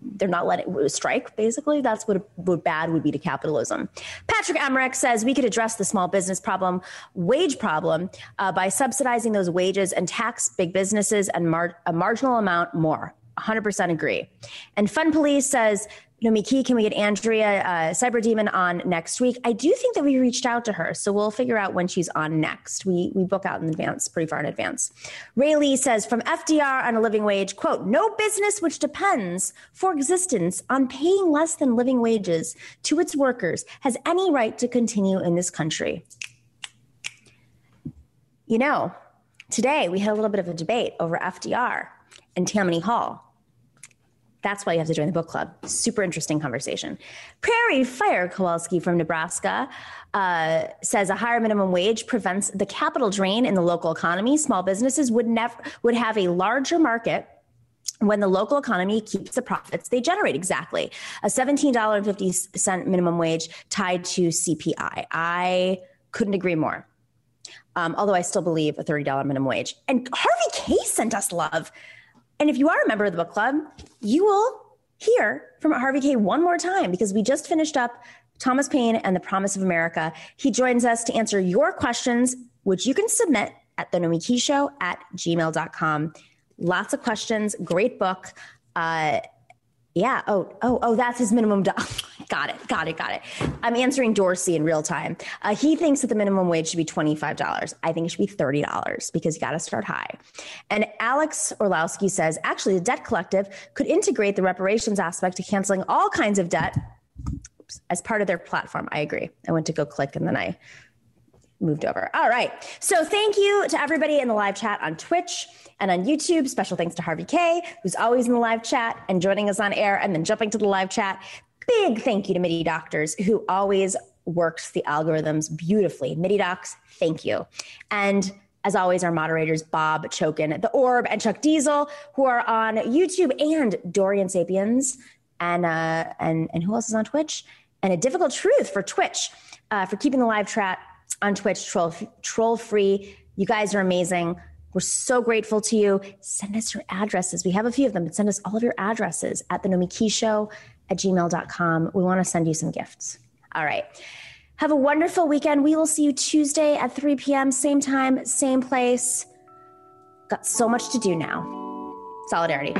they're not letting strike basically that's what, what bad would be to capitalism patrick emmerich says we could address the small business problem wage problem uh, by subsidizing those wages and tax big businesses and mar- a marginal amount more 100% agree. And Fun Police says, Nomiki, can we get Andrea uh, Cyber Demon on next week? I do think that we reached out to her, so we'll figure out when she's on next. We we book out in advance, pretty far in advance. Ray Lee says from FDR on a living wage, quote, no business which depends for existence on paying less than living wages to its workers has any right to continue in this country. You know, Today, we had a little bit of a debate over FDR and Tammany Hall. That's why you have to join the book club. Super interesting conversation. Prairie Fire Kowalski from Nebraska uh, says a higher minimum wage prevents the capital drain in the local economy. Small businesses would never would have a larger market when the local economy keeps the profits they generate exactly a $17.50 minimum wage tied to cpi i couldn't agree more um, although i still believe a $30 minimum wage and Harvey Kaye sent us love and if you are a member of the book club, you will hear from Harvey Kaye one more time because we just finished up Thomas Paine and the Promise of America. He joins us to answer your questions, which you can submit at the Nomi Show at gmail.com. Lots of questions, great book. Uh, yeah. Oh, oh, oh, that's his minimum. Do- got it. Got it. Got it. I'm answering Dorsey in real time. Uh, he thinks that the minimum wage should be $25. I think it should be $30 because you got to start high. And Alex Orlowski says actually, the debt collective could integrate the reparations aspect to canceling all kinds of debt as part of their platform. I agree. I went to go click and then I moved over. All right. So thank you to everybody in the live chat on Twitch and on YouTube. Special thanks to Harvey Kaye, who's always in the live chat and joining us on air and then jumping to the live chat. Big thank you to MIDI Doctors, who always works the algorithms beautifully. MIDI Docs, thank you. And as always, our moderators, Bob Chokin, The Orb, and Chuck Diesel, who are on YouTube, and Dorian Sapiens, and, uh, and, and who else is on Twitch? And A Difficult Truth for Twitch, uh, for keeping the live chat on Twitch troll troll free. You guys are amazing. We're so grateful to you. Send us your addresses. We have a few of them, but send us all of your addresses at the Nomi Show at gmail.com. We want to send you some gifts. All right. Have a wonderful weekend. We will see you Tuesday at 3 p.m., same time, same place. Got so much to do now. Solidarity.